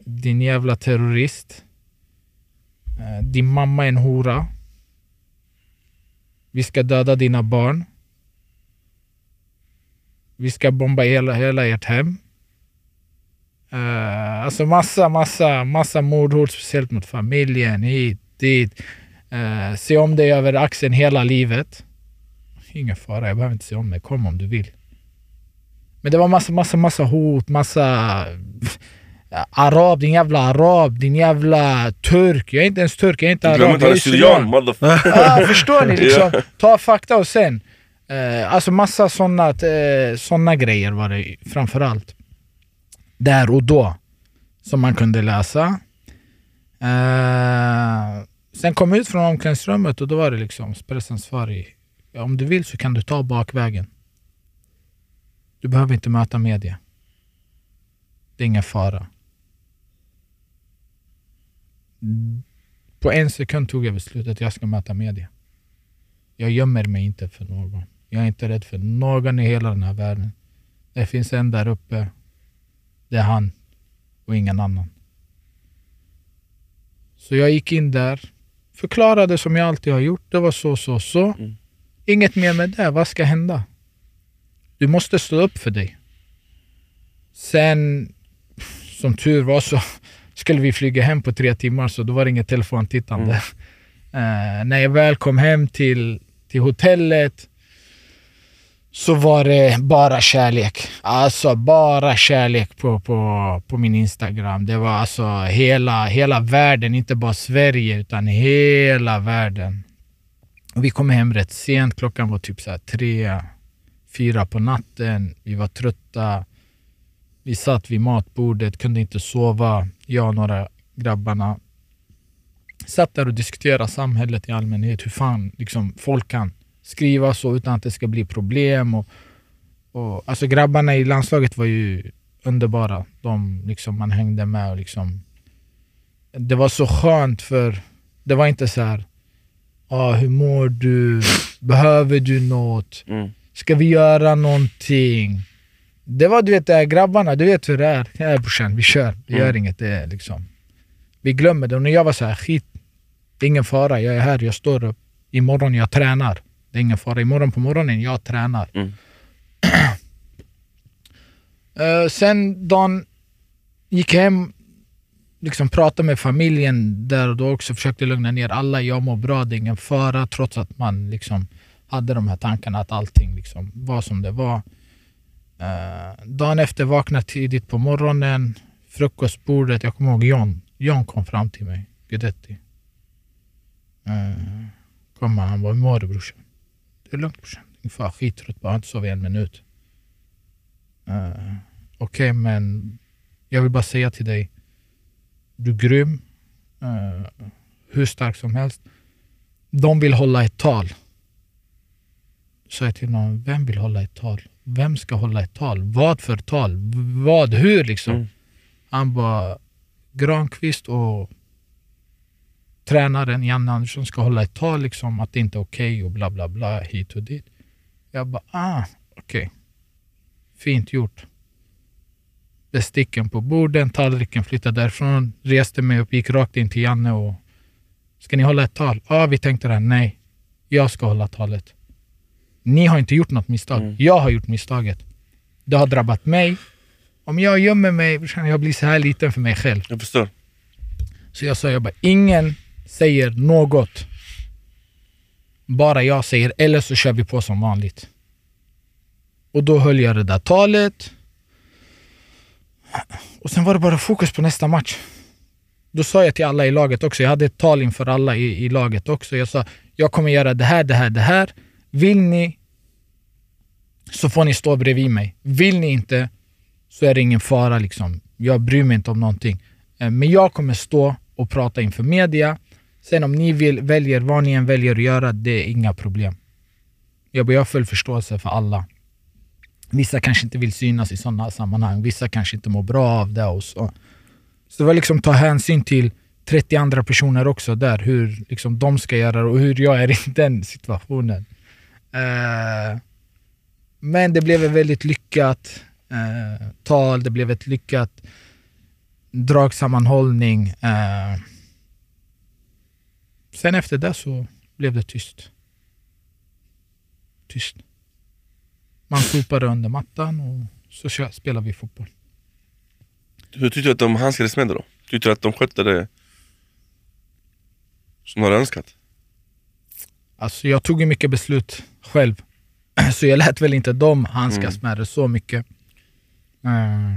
Din jävla terrorist. Eh, din mamma är en hora. Vi ska döda dina barn. Vi ska bomba hela, hela ert hem. Uh, alltså massa, massa, massa mordhot, speciellt mot familjen, hit, dit. Uh, se om dig över axeln hela livet. Ingen fara, jag behöver inte se om mig. Kom om du vill. Men det var massa, massa, massa hot, massa... Arab, din jävla arab, din jävla turk. Jag är inte ens turk, jag är inte arab. Glöm inte han är syrian. [laughs] Ja, förstår ni? Liksom, ta fakta och sen. Eh, alltså massa såna, eh, såna grejer var det framförallt. Där och då. Som man kunde läsa. Eh, sen kom jag ut från omklädningsrummet och då var det liksom pressansvarig. Om du vill så kan du ta bakvägen. Du behöver inte möta media. Det är ingen fara. På en sekund tog jag beslutet att jag ska möta media. Jag gömmer mig inte för någon. Jag är inte rädd för någon i hela den här världen. Det finns en där uppe. Det är han och ingen annan. Så jag gick in där, förklarade som jag alltid har gjort. Det var så, så, så. Mm. Inget mer med det. Vad ska hända? Du måste stå upp för dig. Sen, som tur var så skulle vi flyga hem på tre timmar så då var det inget telefontittande. [laughs] Eh, när jag väl kom hem till, till hotellet så var det bara kärlek. Alltså bara kärlek på, på, på min Instagram. Det var alltså hela, hela världen, inte bara Sverige utan hela världen. Vi kom hem rätt sent, klockan var typ så tre, fyra på natten. Vi var trötta. Vi satt vid matbordet, kunde inte sova. Jag och några grabbarna satt där och diskuterade samhället i allmänhet. Hur fan liksom, folk kan skriva så utan att det ska bli problem. Och, och, alltså grabbarna i landslaget var ju underbara. De liksom, man hängde med. Och liksom, det var så skönt för det var inte så här ah, hur mår du? Behöver du något? Mm. Ska vi göra någonting? Det var du vet, grabbarna, du vet hur det är. Ja brorsan, vi kör. Gör Mm. inget. Det är liksom. Vi glömmer det. Och när jag var så här, skit, det är ingen fara. Jag är här, jag står upp. Imorgon jag tränar. Det är ingen fara. Imorgon på morgonen, jag tränar. Mm. [clears throat] Eh, sen dagen gick jag hem, liksom pratade med familjen där och då också. Försökte lugna ner alla. Jag mår bra, det är ingen fara. Trots att man liksom hade de här tankarna att allting liksom var som det var. Uh, dagen efter vaknade tidigt på morgonen. Frukostbordet, jag kommer ihåg John. John kom fram till mig, Guidetti. Uh, kom han, han bara, hur mår du brorsan? Det är lugnt brorsan. Fan, skittrött bara, har inte sovit en minut. Uh, Okej, men jag vill bara säga till dig. Du är grym. Uh, hur stark som helst. De vill hålla ett tal. Så jag till någon, vem vill hålla ett tal? Vem ska hålla ett tal? Vad för tal? Vad? Hur liksom? Mm. Han bara, Granqvist och tränaren Janne Andersson ska hålla ett tal liksom att det inte är okej och bla bla bla hit och dit. Jag bara, ah, okej. Fint gjort. Besticken på borden, tallriken flyttade därifrån, reste mig upp, gick rakt in till Janne och Ska ni hålla ett tal? Ja, ah, vi tänkte det. Nej, jag ska hålla talet. Ni har inte gjort något misstag. Mm. Jag har gjort misstaget. Det har drabbat mig. Om jag gömmer mig, jag blir så här liten för mig själv. Jag förstår. Så jag sa, jag bara, ingen säger något. Bara jag säger, eller så kör vi på som vanligt. Och då höll jag det där talet. Och sen var det bara fokus på nästa match. Då sa jag till alla i laget också, jag hade ett tal inför alla i, i laget också. Jag sa, jag kommer göra det här, det här, det här. Vill ni så får ni stå bredvid mig. Vill ni inte så är det ingen fara. Liksom. Jag bryr mig inte om någonting. Eh, men jag kommer stå och prata inför media. Sen om ni vill, väljer vad ni än väljer att göra, det är inga problem. Jag, jag har full förståelse för alla. Vissa kanske inte vill synas i sådana sammanhang. Vissa kanske inte mår bra av det. Och så. så det var liksom ta hänsyn till 30 andra personer också där. Hur liksom, de ska göra och hur jag är i den situationen. Eh, men det blev ett väldigt lyckat eh, tal. Det blev ett lyckat dragsammanhållning. Eh, sen efter det så blev det tyst. Tyst. Man sopade under mattan och så spelar vi fotboll. Hur tyckte du att de handskades med det då? Tyckte du att de skötte det som de hade önskat? Alltså jag tog ju mycket beslut själv. [clears throat] Så jag lät väl inte dem handskas med det så mycket. Eh,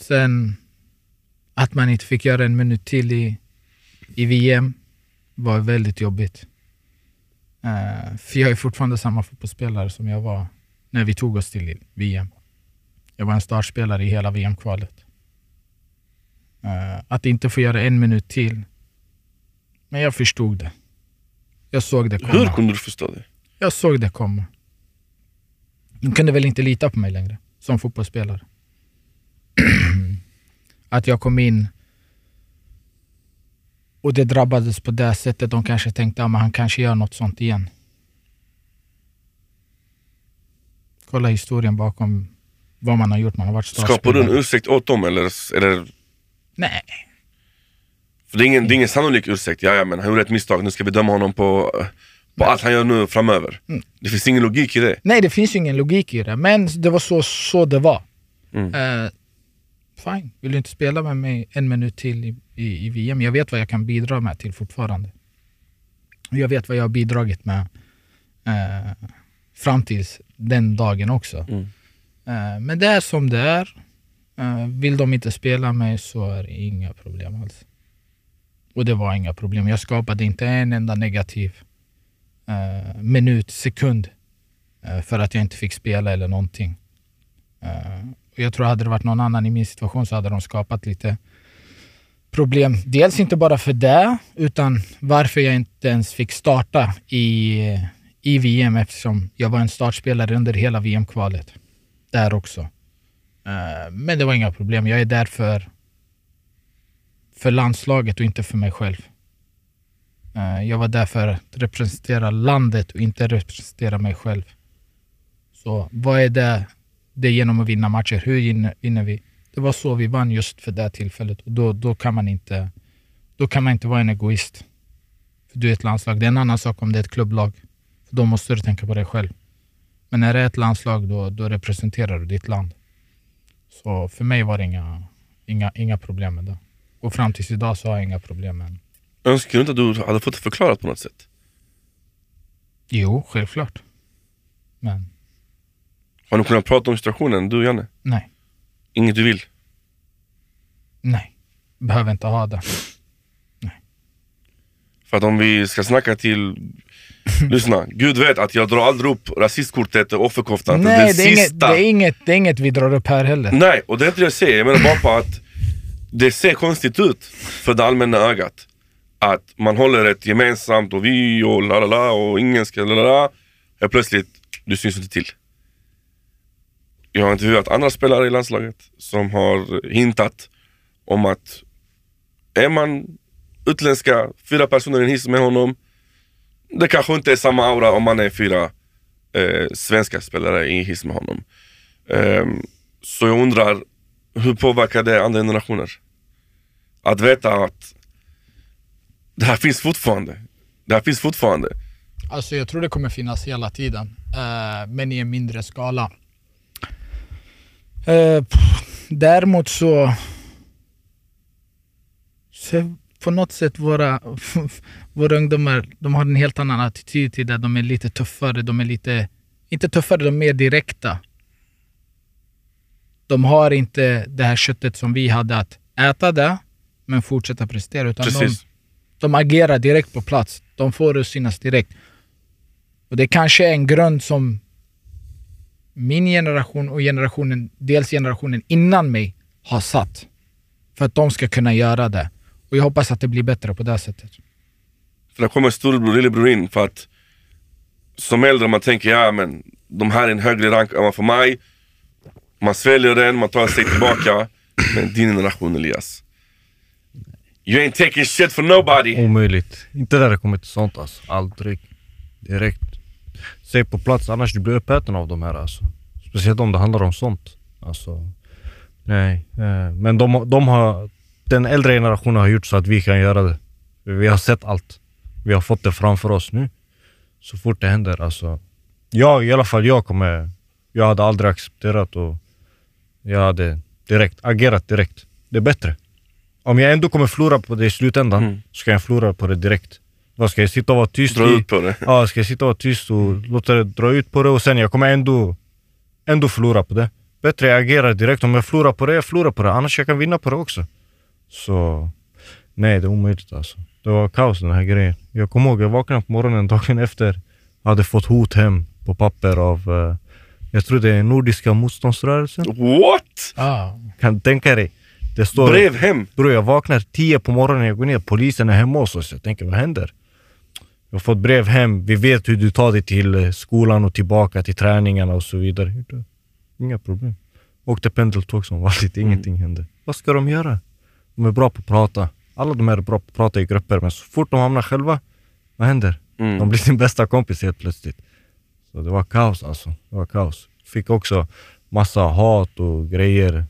sen att man inte fick göra en minut till i, i VM var väldigt jobbigt. Eh, för jag är fortfarande samma fotbollsspelare som jag var när vi tog oss till VM. Jag var en startspelare i hela VM-kvalet. Eh, att inte få göra en minut till. Men jag förstod det. Jag såg det komma. Hur kunde du förstå det? Jag såg det komma. De kunde väl inte lita på mig längre som fotbollsspelare. [clears throat] att jag kom in och det drabbades på det sättet. De kanske tänkte att han kanske gör något sånt igen. Kolla historien bakom vad man har gjort. Man har varit Skapar du en ursäkt åt dem eller? eller Nej, för det är, ingen, det är ingen sannolik ursäkt. Ja, ja, men han gjorde ett misstag, nu ska vi döma honom på, på allt han gör nu framöver. Mm. Det finns ingen logik i det. Nej, det finns ingen logik i det. Men det var så, så det var. Mm. Eh, fine, vill du inte spela med mig en minut till i, i, i VM? Jag vet vad jag kan bidra med till fortfarande. Och Jag vet vad jag har bidragit med eh, fram tills den dagen också. Mm. Eh, men det är som det är. Eh, vill de inte spela mig så är det inga problem alls. Och det var inga problem. Jag skapade inte en enda negativ eh, minut, sekund eh, för att jag inte fick spela eller någonting. Eh, och jag tror hade det varit någon annan i min situation så hade de skapat lite problem. Dels inte bara för det, utan varför jag inte ens fick starta i, i VM eftersom jag var en startspelare under hela VM-kvalet. Där också. Eh, men det var inga problem. Jag är där för, för landslaget och inte för mig själv. Eh, jag var där för att representera landet och inte representera mig själv. Så vad är det? Det är genom att vinna matcher. Hur vinner- vinner vi? Det var så vi vann just för det tillfället. Och då, då, kan man inte, då kan man inte vara en egoist. För du är ett landslag. Det är en annan sak om det är ett klubblag. För då måste du tänka på dig själv. Men när det är ett landslag, då, då representerar du ditt land. Så för mig var det inga, inga, inga problem med det. Och fram tills idag så har jag inga problem det. Önskar du inte att du hade fått det förklarat på något sätt? Jo, självklart. Men Har ni kunnat prata om situationen, du och Janne? nej, Inget du vill? nej. Behöver inte ha det. För att om vi ska snacka till... [laughs] Lyssna, Gud vet att jag drar aldrig upp rasistkortet och offerkoftan. Nej, den det är, inget, sista... det, är inget, det är inget vi drar upp här heller. Nej, och det är inte det jag säger. Jag menar bara på att det ser konstigt ut för det allmänna ögat. Att man håller ett gemensamt och vi och la la la och ingen ska la la la. Helt plötsligt, du syns inte till. Jag har intervjuat andra spelare i landslaget som har hintat om att är man utländska, fyra personer i en hiss med honom, det kanske inte är samma aura om man är fyra eh, svenska spelare i en hiss med honom. Eh, så jag undrar, hur påverkar det andra generationer? Att veta att det här finns fortfarande. Det här finns fortfarande. Alltså jag tror det kommer finnas hela tiden, eh, men i en mindre skala. Eh, däremot så... så på något sätt våra, [laughs] våra ungdomar, de har en helt annan attityd till det. De är lite tuffare, de är lite... Inte tuffare, de är mer direkta. De har inte det här köttet som vi hade, att äta det, men fortsätta prestera. Utan de, Precis. de agerar direkt på plats. De får det att synas direkt. Och det kanske är en grund som min generation och generationen, dels generationen innan mig, har satt. För att de ska kunna göra det. Och jag hoppas att det blir bättre på det sättet. För där kommer storebror lillebror in för att som äldre man tänker ja men de här är en högre rank än för mig. Man sväljer den, man tar ett steg tillbaka. Men din generation Elias. You ain't taking shit for nobody. Omöjligt. Inte när det kommer till sånt alltså. Aldrig. Direkt. Säg på plats, annars du blir uppäten av de här alltså. Speciellt om det handlar om sånt. Alltså, nej. Eh, men de, de har, den äldre generationen har gjort så att vi kan göra det. Vi har sett allt. Vi har fått det framför oss nu. Så fort det händer alltså. Jag, i alla fall jag kommer, jag hade aldrig accepterat och jag hade direkt, agerat direkt. Det är bättre. Om jag ändå kommer förlora på det i slutändan, Mm. så ska jag förlora på det direkt. Vad ska jag sitta och vara tyst Dra ut på det. Ja, ska jag sitta och vara tyst och låta det dra ut på det och sen jag kommer ändå, ändå förlora på det. Bättre jag agerar direkt. Om jag förlorar på det, jag förlorar på det. Annars jag kan vinna på det också. Så nej, det är omöjligt alltså. Det var kaos den här grejen. Jag kommer ihåg, jag vaknade på morgonen dagen efter. Jag hade fått hot hem på papper av, eh, jag tror det är Nordiska motståndsrörelsen. What? Ah. Kan tänka dig? Det står... Brev hem. Bror jag vaknar tio på morgonen, jag går ner, polisen är hemma hos oss. Jag tänker, vad händer? Jag har fått brev hem, vi vet hur du tar dig till eh, skolan och tillbaka till träningarna och så vidare. Inga problem. Åkte pendeltåg som vanligt, ingenting hände. Vad ska de göra? De är bra på att prata. Alla de här är bra på att prata i grupper, men så fort de hamnar själva, vad händer? Mm. De blir din bästa kompis helt plötsligt. Så det var kaos alltså. Det var kaos. Fick också massa hat och grejer.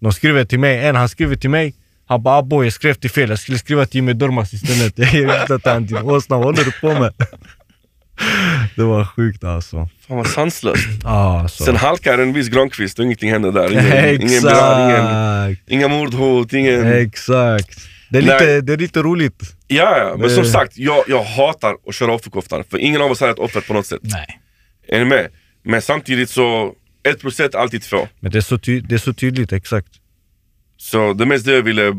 De skriver till mig, en han skriver till mig, han bara aboy jag skrev till fel, jag skulle skriva till Jimmy Durmaz istället. [laughs] Jag vet inte han din åsna, vad håller du på med? [laughs] Det var sjukt alltså. Fan vad sanslöst. [clears throat] Ah, alltså. Sen halkar en viss Granqvist och ingenting händer där. Ingen, ingen, ingen, inga mordhot, ingen... Exakt! Det är, lite, det är lite roligt. Ja, ja, men som Det- sagt, jag, jag hatar att köra offerkoftan. För ingen av oss är ett offer på något sätt. Nej. Är ni med? Men samtidigt så, ett plus ett alltid två. Men det är så, ty- det är så tydligt, exakt. Så det mest det jag ville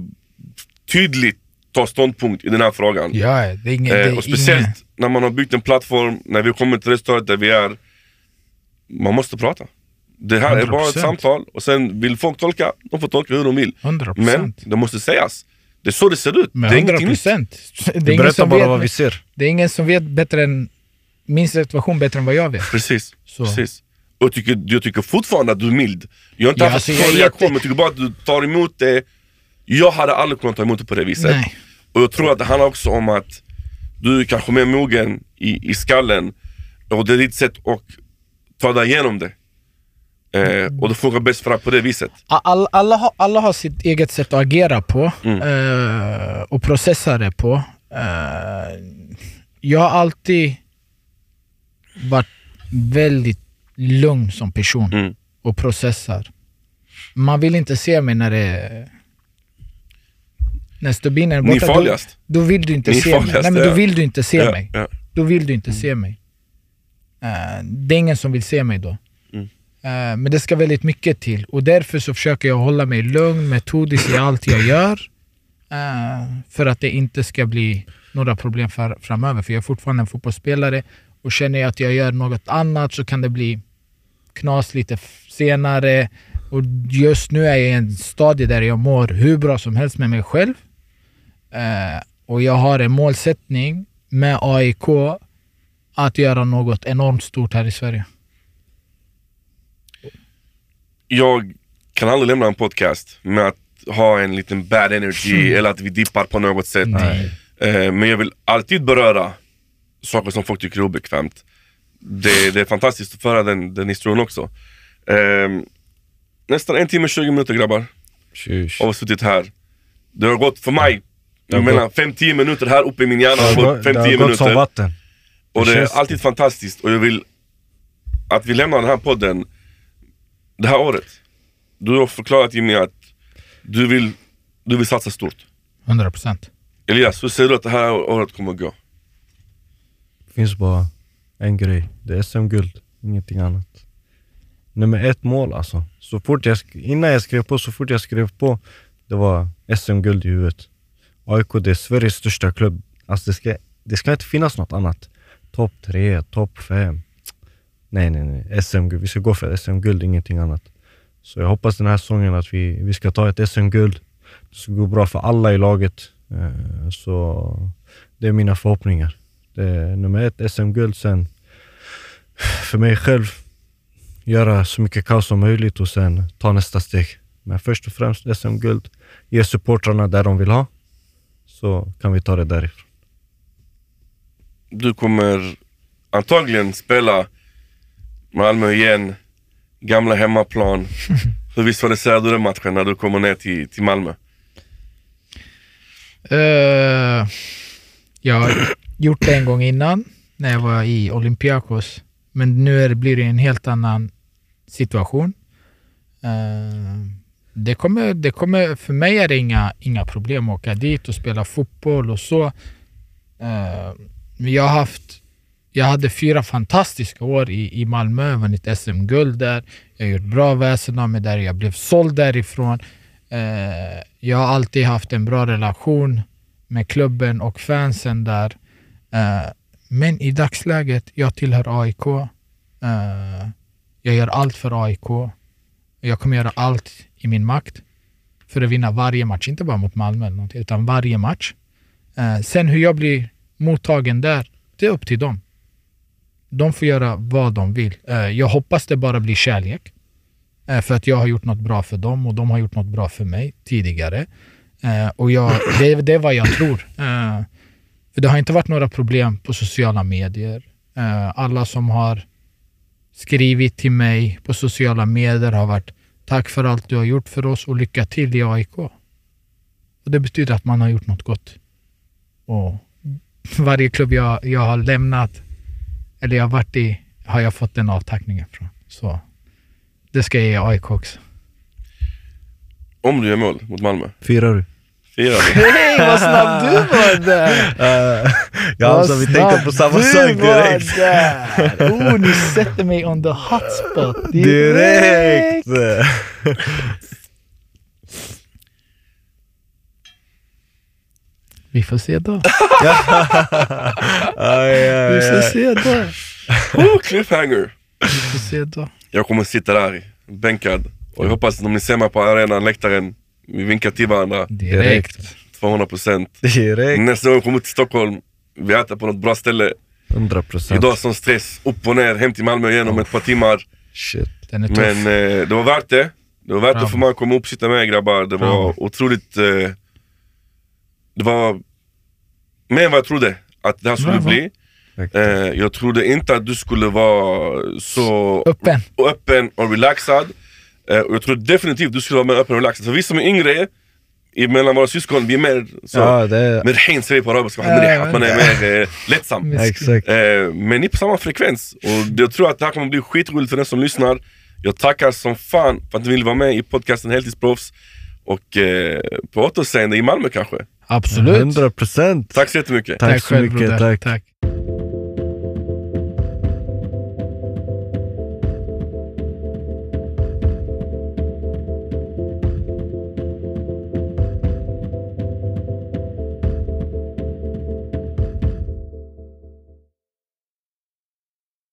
tydligt ta ståndpunkt i den här frågan. Ja, det är ingen... det Eh, och speciellt ingen, när man har byggt en plattform, när vi har kommit till det stadiet där vi är. Man måste prata. Det här är bara ett 100%. samtal och sen vill folk tolka, de får tolka hur de vill. 100 Men procent. det måste sägas. Det är så det ser ut. Men det är 100 ingenting nytt. procent. Det, är ingen som vet- vad vi ser. det är ingen som vet bättre än min situation bättre än vad jag vet. Precis. Så. Precis. Och jag tycker, jag tycker fortfarande att du är mild. Jag har inte Ja, haft alltså, jag reaktion, men jag tycker bara att du tar emot det. Jag hade aldrig kunnat ta emot det på det viset. Nej. Och jag tror att det handlar också om att du är kanske mer mogen i, i skallen och det är ditt sätt att ta dig igenom det. Eh, och det funkar bäst för dig på det viset. All, alla, har, alla har sitt eget sätt att agera på Mm. eh, och processa det på. Eh, jag har alltid varit väldigt lugn som person Mm. och processar. Man vill inte se mig när det när stubinen är Ni är borta. Då, farligast. då vill du inte Ni är se mig. farligast, Nej, men då vill du inte se Ja, mig. ja. Då vill du inte se mig. Eh, det är ingen som vill se mig då. Mm. Eh, men det ska väldigt mycket till och därför så försöker jag hålla mig lugn, metodisk i allt jag gör. eh, för att det inte ska bli några problem för, framöver, för jag är fortfarande en fotbollsspelare och känner jag att jag gör något annat så kan det bli knas lite senare. Och just nu är jag i en stadie där jag mår hur bra som helst med mig själv. Eh, och jag har en målsättning med AIK att göra något enormt stort här i Sverige. Jag kan aldrig lämna en podcast med att ha en liten bad energy [laughs] eller att vi dippar på något sätt. Eh, men jag vill alltid beröra saker som folk tycker är obekvämt. Det, det är fantastiskt att föra den, den historien också. Eh, nästan en timme 20 minuter grabbar Tjus. har vi suttit här. Det har gått för mig, jag menar 5-10 minuter här uppe i min hjärna Det har gått gått- det har 5-10 gått som minuter. vatten. Och Det det är alltid fantastiskt och jag vill att vi lämnar den här podden det här året. Du har förklarat Jimmy att du vill, du vill satsa stort. 100 procent. Elias, hur ser du att det här året kommer att gå? Det finns bara en grej. Det är SM-guld, ingenting annat. Nummer ett mål alltså. Så fort jag, innan jag skrev på, så fort jag skrev på, det var SM-guld i huvudet. AIK det är Sveriges största klubb. Alltså det ska, det ska inte finnas något annat. Topp tre, topp fem. Nej, nej, nej. SM-guld. Vi ska gå för SM-guld, ingenting annat. Så jag hoppas den här säsongen att vi, vi ska ta ett SM-guld. Det ska gå bra för alla i laget. Eh, så det är mina förhoppningar. Det är nummer ett, SM-guld. Sen för mig själv, göra så mycket kaos som möjligt och sen ta nästa steg. Men först och främst SM-guld. Ge supportrarna där de vill ha. Så kan vi ta det därifrån. Du kommer antagligen spela Malmö igen, gamla hemmaplan. [laughs] Hur visualiserar du den matchen när du kommer ner till, till Malmö? Eh, jag har gjort det en gång innan, när jag var i Olympiakos. Men nu är det, blir det en helt annan situation. Uh, det kommer, det kommer, för mig är det inga, inga problem att åka dit och spela fotboll och så. Uh, men jag har haft jag hade fyra fantastiska år i, i Malmö, jag vunnit SM-guld där. Jag har gjort bra väsen av mig där, jag blev såld därifrån. Uh, jag har alltid haft en bra relation med klubben och fansen där. Eh, men i dagsläget, jag tillhör AIK. Uh, eh, jag gör allt för AIK. Jag kommer göra allt i min makt för att vinna varje match, inte bara mot Malmö eller någonting, utan varje match. Uh, sen hur jag blir mottagen där, det är upp till dem. De får göra vad de vill. Jag hoppas det bara blir kärlek. För att jag har gjort något bra för dem och de har gjort något bra för mig tidigare. Och jag, det, det är vad jag tror. För det har inte varit några problem på sociala medier. Eh, alla som har skrivit till mig på sociala medier har varit tack för allt du har gjort för oss och lycka till i AIK. Och det betyder att man har gjort något gott. Och varje klubb jag, jag har lämnat eller jag har varit i har jag fått den avtackningen från. Så det ska jag ge AIK också. Om du gör mål mot Malmö, Firar du? Du? [laughs] Hej vad snabb du var där! Uh, ja, alltså, vi tänker på samma sak direkt. var där! Oh, ni sätter mig on the hot spot Direkt! Vi får se då. [laughs] aj, aj, Vi får se då. Oh, cliffhanger! Vi får se då. Jag kommer sitta där bänkad och jag hoppas att om ni ser mig på arenan, läktaren, vi vinkar till varandra Direkt. 200% Direkt. Nästa gång jag kommer till Stockholm, vi äter på något bra ställe. 100 procent. Idag som stress, upp och ner, hem till Malmö igen om ett par timmar. Shit. Den är tuff. Men eh, det var värt det. Det var värt Bravo. att få man komma upp och sitta med grabbar. Det var Bravo. otroligt... Eh, det var mer än vad jag trodde att det här skulle Bravo. bli. Eh, jag trodde inte att du skulle vara så Öppen. öppen och relaxad. Eh, och jag tror definitivt du skulle vara mer öppen och relaxad. För vi som är yngre, mellan våra syskon, vi är mer så... Ja, det... Merhain säger på arabiska, ja, att man är mer eh, lättsam. Exakt. Eh, men ni är på samma frekvens. Och jag tror att det här kommer bli skitroligt för den som lyssnar. Jag tackar som fan för att ni ville vara med i podcasten Heltidsproffs. Och eh, på återseende i Malmö kanske? Absolut. 100% Tack så jättemycket. Tack, tack så mycket. Broder. tack. tack.